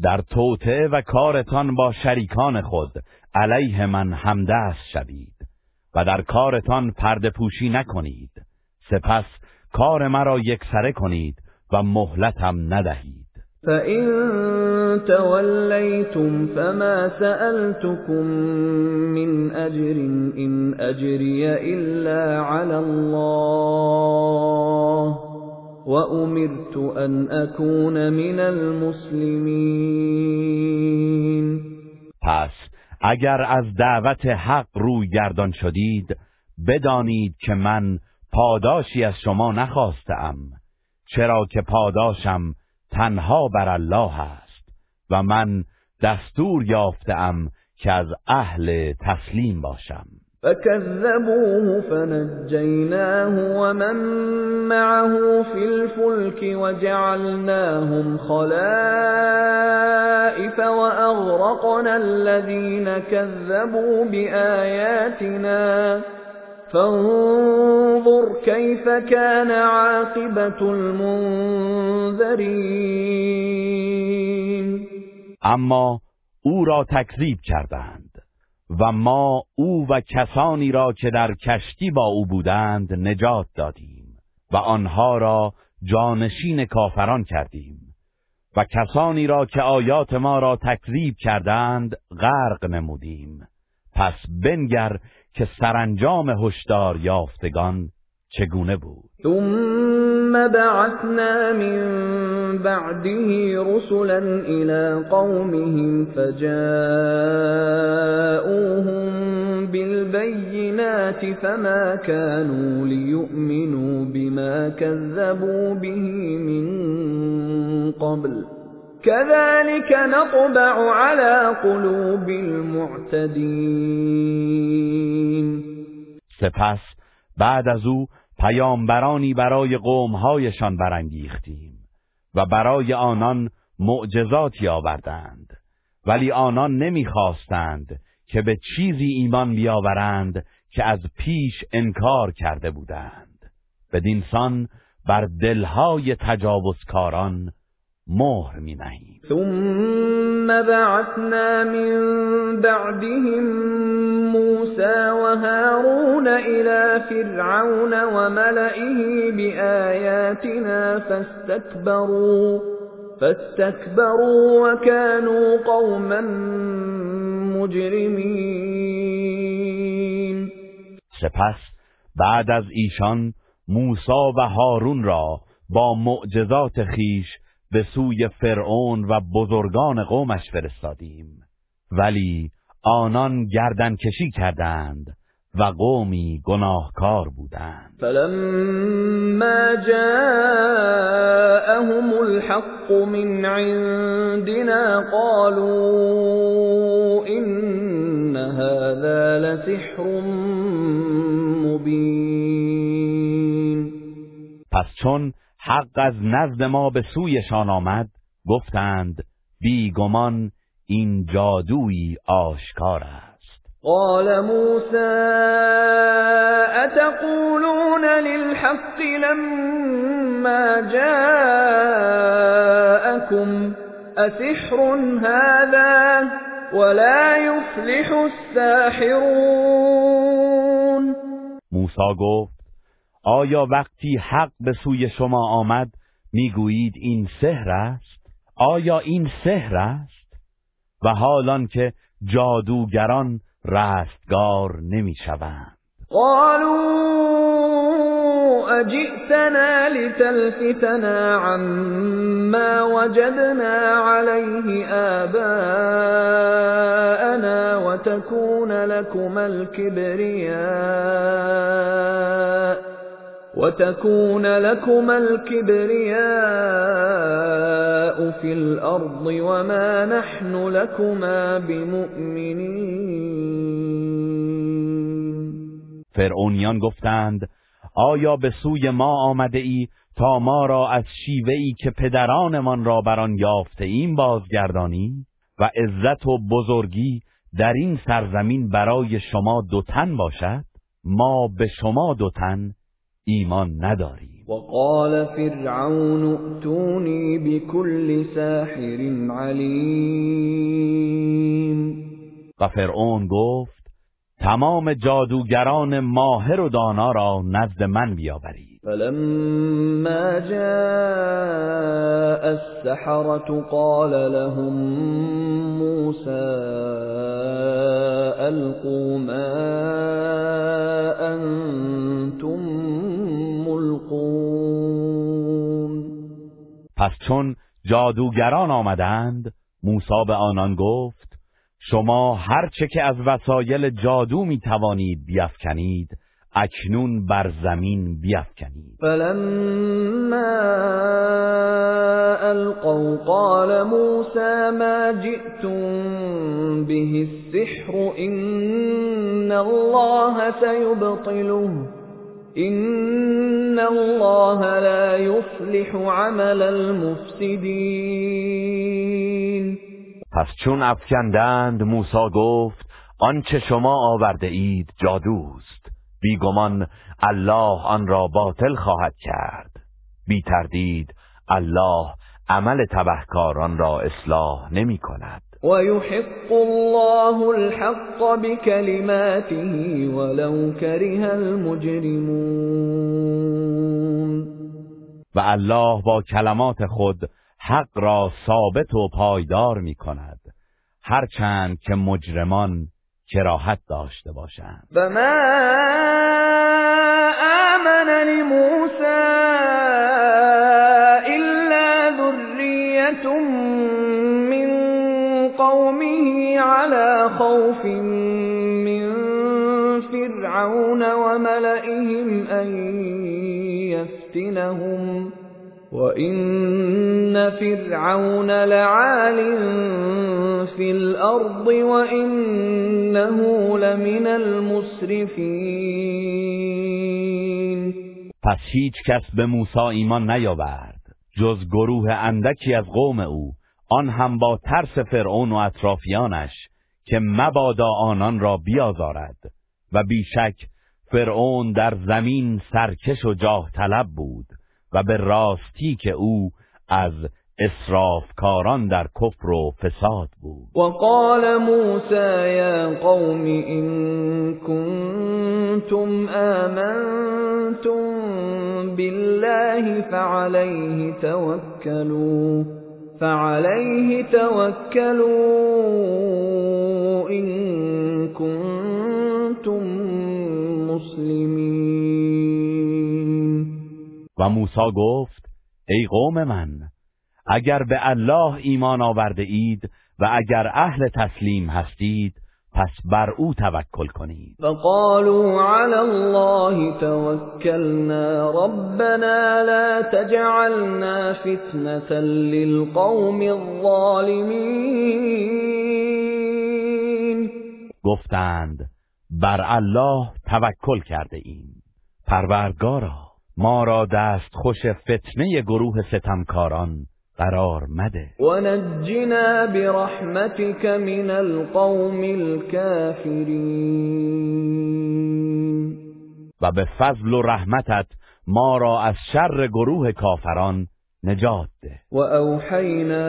در توطعه و کارتان با شریکان خود علیه من همدست شوید. و در کارتان پرده پوشی نکنید. سپس کار مرا یکسره کنید و مهلتم ندهید. فَإِن تَوَلَّيْتُمْ فَمَا سَأَلْتُكُم مِّنْ أَجْرٍ إِنْ أَجْرِيَ إِلَّا عَلَى اللَّهِ وأمرت أن أكون من المسلمين. پس اگر از دعوت حق روی گردان شدید بدانید که من پاداشی از شما نخواستم چرا که پاداشم تنها بر الله است و من دستور یافتم که از اهل تسلیم باشم. فكذبوه فنجيناه ومن معه في الفلك وجعلناهم خلائف وأغرقنا الذين كذبوا بآياتنا فانظر كيف كان عاقبة المنذرين اما أو را تکذیب کردند. و ما او و کسانی را که در کشتی با او بودند نجات دادیم و آنها را جانشین کافران کردیم و کسانی را که آیات ما را تکذیب کردند غرق نمودیم. پس بنگر که سرانجام هشدار یافتگان چگونه بود؟ ثم بعثنا من بعده رسلا إلى قومهم فجاءوهم بالبينات فما كانوا ليؤمنوا بما كذبوا به من قبل كذلك نطبع على قلوب المعتدين. سپس بعد از أو پیامبرانی برای قومهایشان برانگیختیم و برای آنان معجزاتی آوردند. ولی آنان نمی‌خواستند که به چیزی ایمان بیاورند که از پیش انکار کرده بودند. بدینسان بر دلهای تجاوزکاران مهر می نهیم ثم بعثنا من بعدهم موسى وهارون إلى فرعون وملئه بآياتنا فاستكبروا فاستكبروا وكانوا قوما مجرمين. سپس بعد از ایشان موسی و هارون را با معجزات خیش به سوی فرعون و بزرگان قومش فرستادیم. ولی آنان گردن کشی کردند و قومی گناهکار بودند. فلما جاءهم الحق من عندنا قالوا إن هذا لسحر مبين. پس چون حق از نزد ما به سویشان آمد گفتند بیگمان این جادویی آشکار است. قال موسى أتقولون للحق لما جاءكم؟ أسحر هذا ولا يفلح الساحرون. موسی گفت آیا وقتی حق به سوی شما آمد می‌گویید این سحر است؟ آیا این سحر است؟ و حالان که جادوگران رستگار نمی‌شوند. قالوا أجئتنا لتلفتنا عما وجدنا عليه آباءنا وتكون لكما الكبرياء. وتكون لكما الكبرياء في الأرض وما نحن لكما بمؤمنين. فرعونیان گفتند آیا به سوی ما آمده ای تا ما را از شیوه ای که پدرانمان را بر آن یافته ایم بازگردانی؟ و عزت و بزرگی در این سرزمین برای شما دوتن باشد ما به شما دوتن ایمان نداریم وقال فرعون ائتوني بكل ساحر عليم. و فرعون گفت تمام جادوگران ماهر و دانا را نزد من بیاورید. فلما جاء السحرة قال لهم موسى ألقوا ما أنتم پس چون جادوگران آمدند موسی به آنان گفت شما هر چه که از وسایل جادو می توانید بیافکنید اکنون بر زمین بیافکنید. فلما القوا قال موسى ما جئتم به السحر ان الله سيبطله. ان الله لا يصلح عمل المفسدين پس چون افکندند موسی گفت آنچه شما آورده اید جادوست. بیگمان الله آن را باطل خواهد کرد. بی تردید الله عمل تبهکاران را اصلاح نمی کند. و یحق الله الحق بکلماته ولو کره المجرمون و الله با کلمات خود حق را ثابت و پایدار می کند هرچند که مجرمان کراهت داشته باشند. و ما آمن على خوف من فرعون وملئهم أن يفتنهم. وَإِنَّ فِرْعَوْنَ لَعَالٍ فِي الْأَرْضِ وَإِنَّهُ لَمِنَ الْمُسْرِفِينَ. پس هیچ کس به موسی ایمان نیاورد جز گروه اندکی از قوم أو. آن هم با ترس فرعون و اطرافیانش که مبادا آنان را بیازارد و بیشک فرعون در زمین سرکش و جاه طلب بود و به راستی که او از اسرافکاران در کفر و فساد بود. و قال موسی یا قوم ان کنتم آمنتم بالله فعليه توكلوا. فعليه توكلوا ان کنتم مسلمین و موسی گفت ای قوم من اگر به الله ایمان آورده اید و اگر اهل تسلیم هستید پس بر او توکل کنید. فقالوا علی الله توکلنا. ربنا لا تجعلنا فتنة للقوم الظالمین. گفتند بر الله توکل کرده ایم. پروردگارا ما را دست خوش فتنه گروه ستمکاران قرار مده. و نجنا برحمتك من القوم الكافرین. و به فضل و رحمتت ما را از شر گروه کافران نجات ده. و اوحینا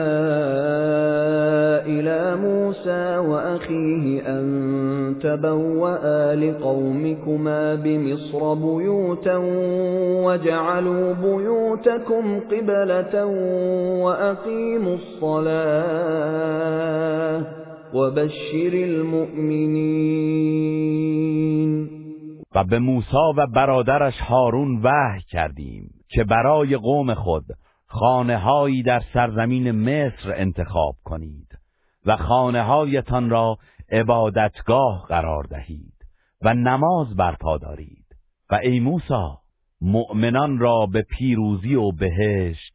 الى موسى و اخیه ان تبوأ لقومكما بمصر بیوتا وجعلوا بيوتكم قبلة واقیموا الصلاة وبشر المؤمنین و به موسی و برادرش هارون وحی کردیم که برای قوم خود خانه هایی در سرزمین مصر انتخاب کنید و خانه هایتان را عبادتگاه قرار دهید و نماز برپا دارید. و ای موسی مؤمنان را به پیروزی و بهشت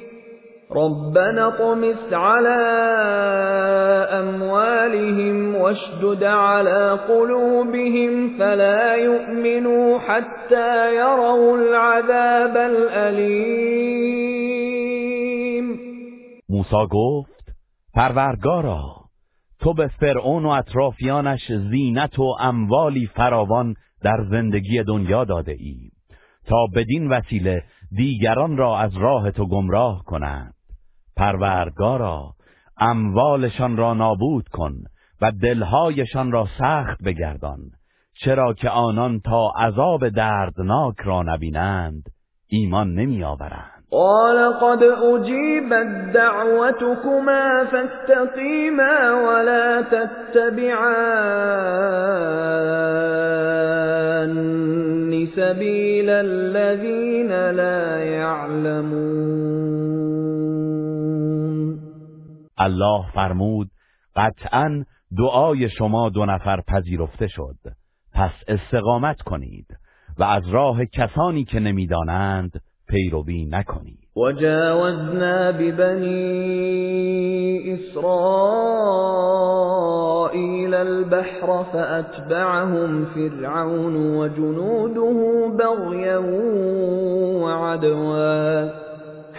ربنا طمس على أموالهم واشدد على قلوبهم فلا يؤمنوا حتى يروا العذاب الأليم موسی گفت پروردگارا تو به فرعون و اطرافیانش زینت و اموالی فراوان در زندگی دنیا داده ای تا بدین وسیله دیگران را از راه تو گمراه کنند. پروردگارا اموالشان را نابود کن و دلهایشان را سخت بگردان چرا که آنان تا عذاب دردناک را نبینند ایمان نمی آورند قال قد أجيبت دعوتكما فاستقيما ولا تتبعان سبيل الذين لا يعلمون الله فرمود قطعا دعای شما دو نفر پذیرفته شد. پس استقامت کنید و از راه کسانی که نمی‌دانند پیروی نکنید. وجاوزنا ببني إسرائيل البحر فأتبعهم فرعون وجنوده بغيا وعدوا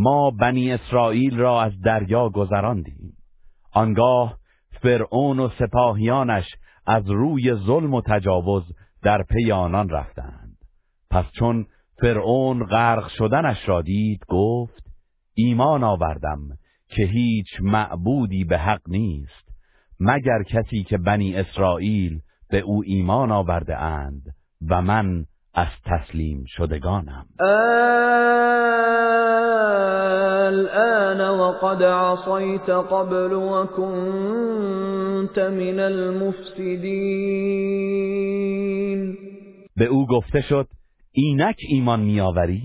ما بنی اسرائیل را از دریا گذراندیم. آنگاه فرعون و سپاهیانش از روی ظلم و تجاوز در پی آنان رفتند. پس چون فرعون غرق شدنش را دید گفت ایمان آوردم که هیچ معبودی به حق نیست مگر کسی که بنی اسرائیل به او ایمان آورده اند و من از تسلیم شدگانم. الآن وقد عصيت قبل وكنت من المفسدين. به او گفته شد اینک ایمان میآوری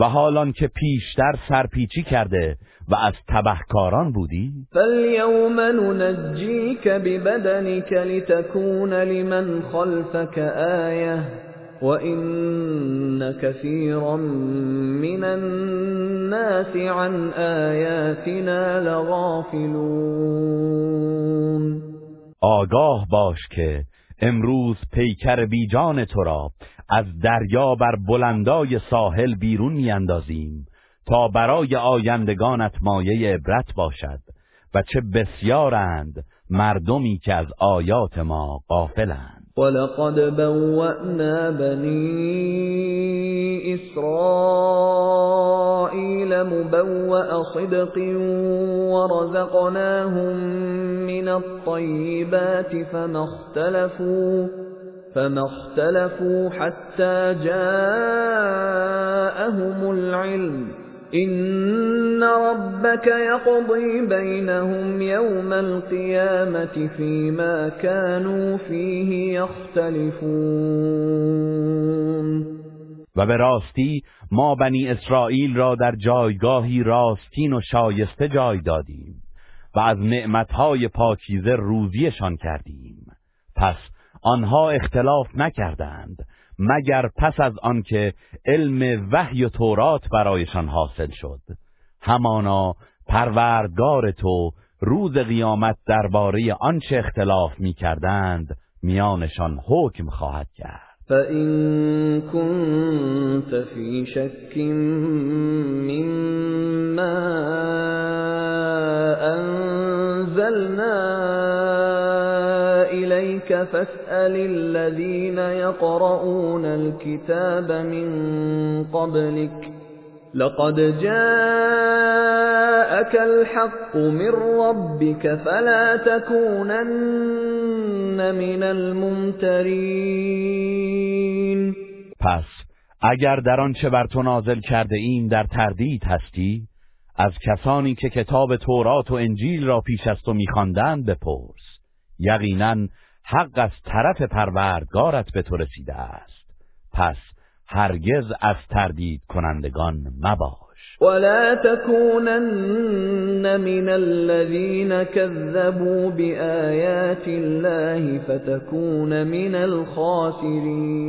و حالان که پیشتر سرپیچی کرده و از تبهکاران بودی؟ فاليوم ننجيك ببدنك لتكون لمن خلفك آية. وإن كثيرا من الناس عن آياتنا لغافلون آگاه باش که امروز پیکر بیجان تو را از دریا بر بلندای ساحل بیرون میاندازیم تا برای آیندگانت مایه عبرت باشد و چه بسیارند مردمی که از آیات ما غافلند. ولقد بوأنا بني إسرائيل مبوأ صدق ورزقناهم من الطيبات فما اختلفوا فما اختلفوا حتى جاءهم العلم إن ربك يقضي بينهم يوم القيامة فيما كانوا فيه يختلفون و به راستی ما بنی اسرائیل را در جایگاهی راستین و شایسته جای دادیم و از نعمتهای پاکیزه روزیشان کردیم. پس آنها اختلاف نکردند مگر پس از آنکه علم وحی و تورات برایشان حاصل شد. همانا پروردگار تو روز قیامت درباره آنچه اختلاف می‌کردند میانشان حکم خواهد کرد. فإن كنت في شك مما إليك فاسأل الذين يقرؤون الكتاب من قبلك لقد جاءك الحق من ربك فلا تكونن من الممترين پس اگر در آنچه بر تو نازل کرده ایم در تردید هستی از کسانی که کتاب تورات و انجیل را پیش از تو میخواندند بپرس. یقینا حق از طرف پروردگارت به تو رسیده است. پس هرگز از تردید کنندگان مباش. ولا تكونن من الذين كذبوا بآيات الله فتكون من الخاسرين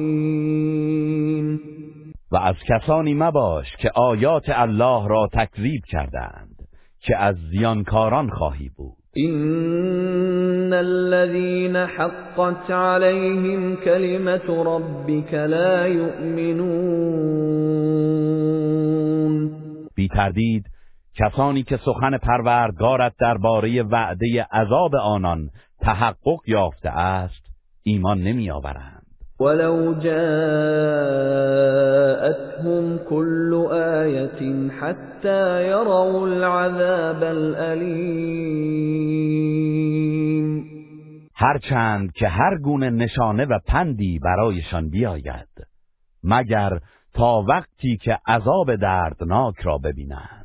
و از کسانی مباش که آیات الله را تکذیب کردند که از زیانکاران خواهی بود. إن الذين حقت عليهم كلمة ربك لا يؤمنون بی تردید کسانی که سخن پروردگارت درباره وعده عذاب آنان تحقق یافته است ایمان نمی آورند ولو جاءتهم كل آية حتى يروا العذاب الأليم هرچند که هر گونه نشانه و پندی برایشان بیاید مگر تا وقتی که عذاب دردناک را ببینند.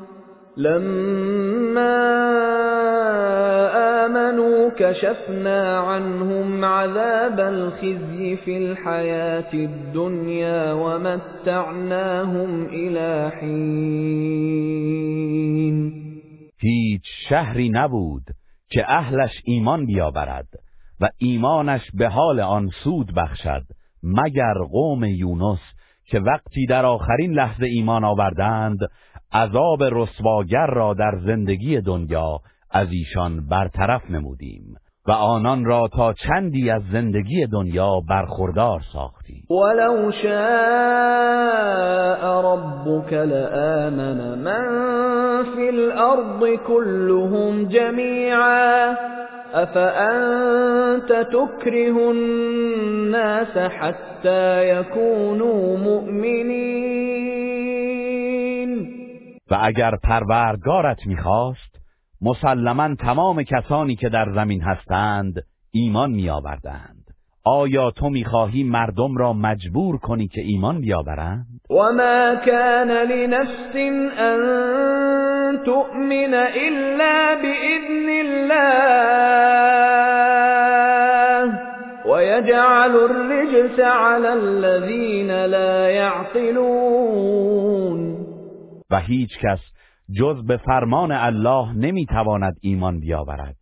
لما آمنوا كشفنا عنهم عذاب الخزي في الحياة الدنيا ومتعناهم إلى حين. هیچ شهری نبود که اهلش ایمان بیاورد و ایمانش به حال آن سود بخشد مگر قوم یونس که وقتی در آخرین لحظه ایمان آوردند عذاب رسواگر را در زندگی دنیا از ایشان برطرف نمودیم و آنان را تا چندی از زندگی دنیا برخوردار ساختیم. ولو شاء ربك لآمن من في الأرض كلهم جميعا أفأنت تكره الناس حتى يكونوا مؤمنين و اگر پروردگارت می‌خواست مسلما تمام کسانی که در زمین هستند ایمان میآوردند. آیا تو می‌خواهی مردم را مجبور کنی که ایمان بیاورند؟ و ما كان لنفس ان تؤمن الا باذن الله ويجعل الرجس على الذين لا يعقلون و هیچ کس جز به فرمان الله نمی‌تواند ایمان بیاورد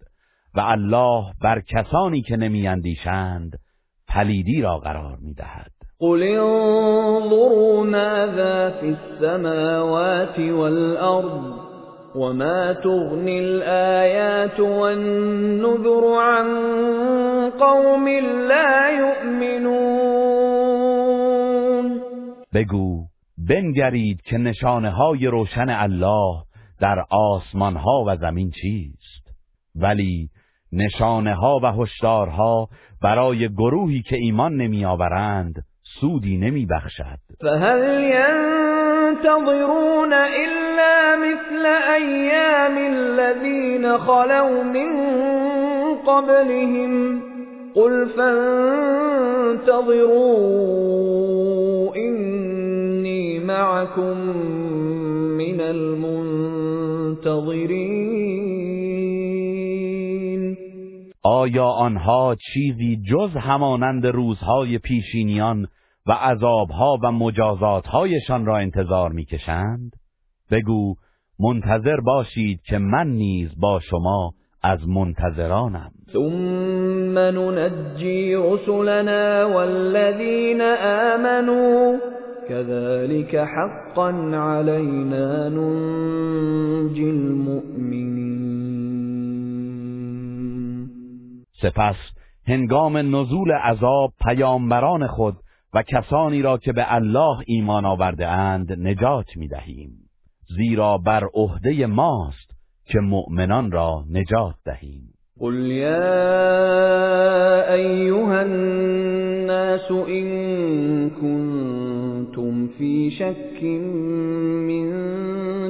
و الله بر کسانی که نمیاندیشند پلیدی را قرار می‌دهد. قل انظروا ماذا في السماوات والأرض وما تغني الآيات والنذر عن قوم لا يؤمنون بگو بنگرید که نشانه های روشن الله در آسمان ها و زمین چیست. ولی نشانه ها و هشدارها برای گروهی که ایمان نمی آورند سودی نمی بخشد فهل ينتظرون الا مثل ایام الذين خلوا من قبلهم. قل فانتظروا. إني معكم من المنتظرين آیا آنها چیزی جز همانند روزهای پیشینیان و عذابها و مجازاتهایشان را انتظار می‌کشند؟ بگو منتظر باشید که من نیز با شما از منتظرانم ثم ننجي رسلنا والذين آمنوا كذلك حقا علينا ننجي المؤمنين. سپس هنگام نزول عذاب پیامبران خود و کسانی را که به الله ایمان آورده اند نجات می دهیم زیرا بر عهده ماست که مؤمنان را نجات دهیم. قل يا أيها الناس إن كنتم في شك من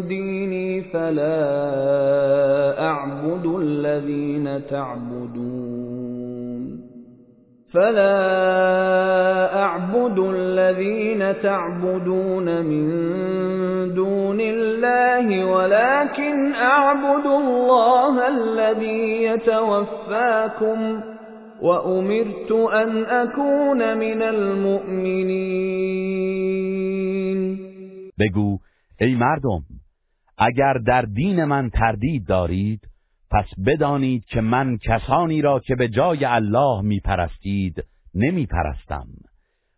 ديني فلا أعبد الذين تعبدون فلا أعبد الذين تعبدون من دون الله ولكن أعبد الله الذي يتوفاكم وأمرت أن أكون من المؤمنين. بگو ای مردم اگر در دین من تردید دارید پس بدانید که من کسانی را که به جای الله می پرستید نمی پرستم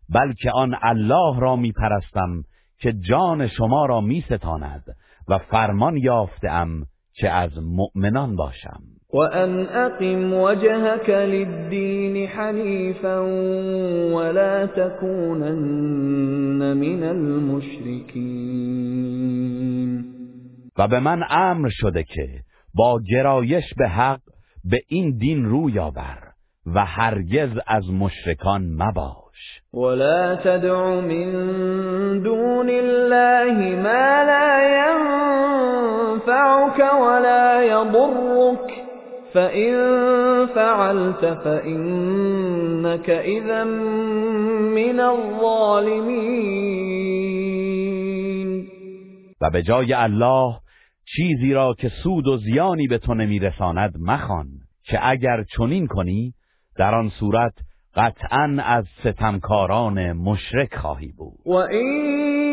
بلکه آن الله را می پرستم که جان شما را می ستاند و فرمان یافتم که از مؤمنان باشم. وأن أقم وجهك للدين حنيفا ولا تكونن من المشركين. و به من امر شده که با گرایش به حق به این دین روی آور و هرگز از مشرکان مباش. ولا تدع من دون الله ما لا ينفعك ولا يضرك فإن فعلت فإنك إذا من الظالمين. و به جای الله چیزی را که سود و زیانی به تو نمیرساند مخوان که اگر چنین کنی در آن صورت قطعا از ستمکاران مشرک خواهی بود. و این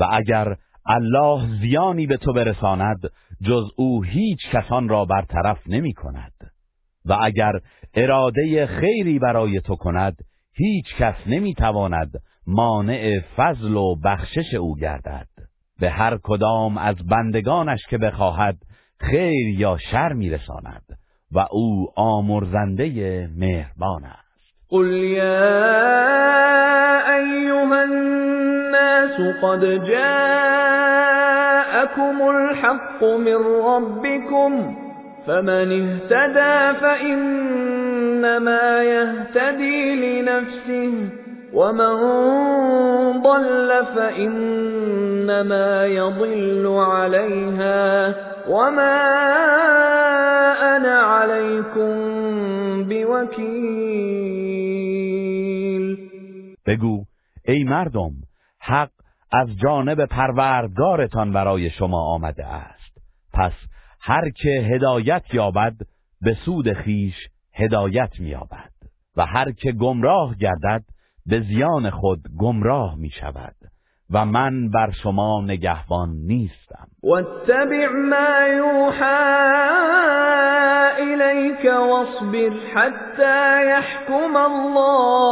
و اگر الله زیانی به تو برساند جز او هیچ کسان را برطرف نمی کند. و اگر اراده خیری برای تو کند هیچ کس نمی تواند مانع فضل و بخشش او گردد. به هر کدام از بندگانش که بخواهد خیر یا شر میرساند و او آمرزنده مهربان است. قل یا ایها الناس قد جاءكم الحق من ربكم فمن اهتدى فإنما يهتدي لنفسه ومن ضل فإنما يضل عليها وما أنا عليكم بوكيل بگو ای مردم حق از جانب پروردگارتان برای شما آمده است. پس هر که هدایت یابد به سود خیش هدایت مییابد. و هر که گمراه گردد به زیان خود گمراه می شود و من بر شما نگهبان نیستم. واتبع ما یوحى الیک واصبر حتی یحکم الله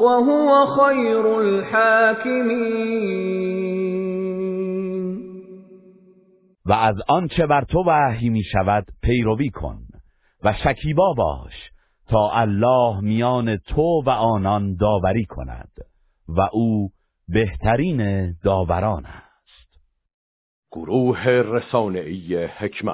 وهو خیر الحاکمین. و از آنچه بر تو وحی می شود پیروی کن و شکیبا باش تا الله میان تو و آنان داوری کند و او بهترین داوران است. گروه رسانه‌ای حکمت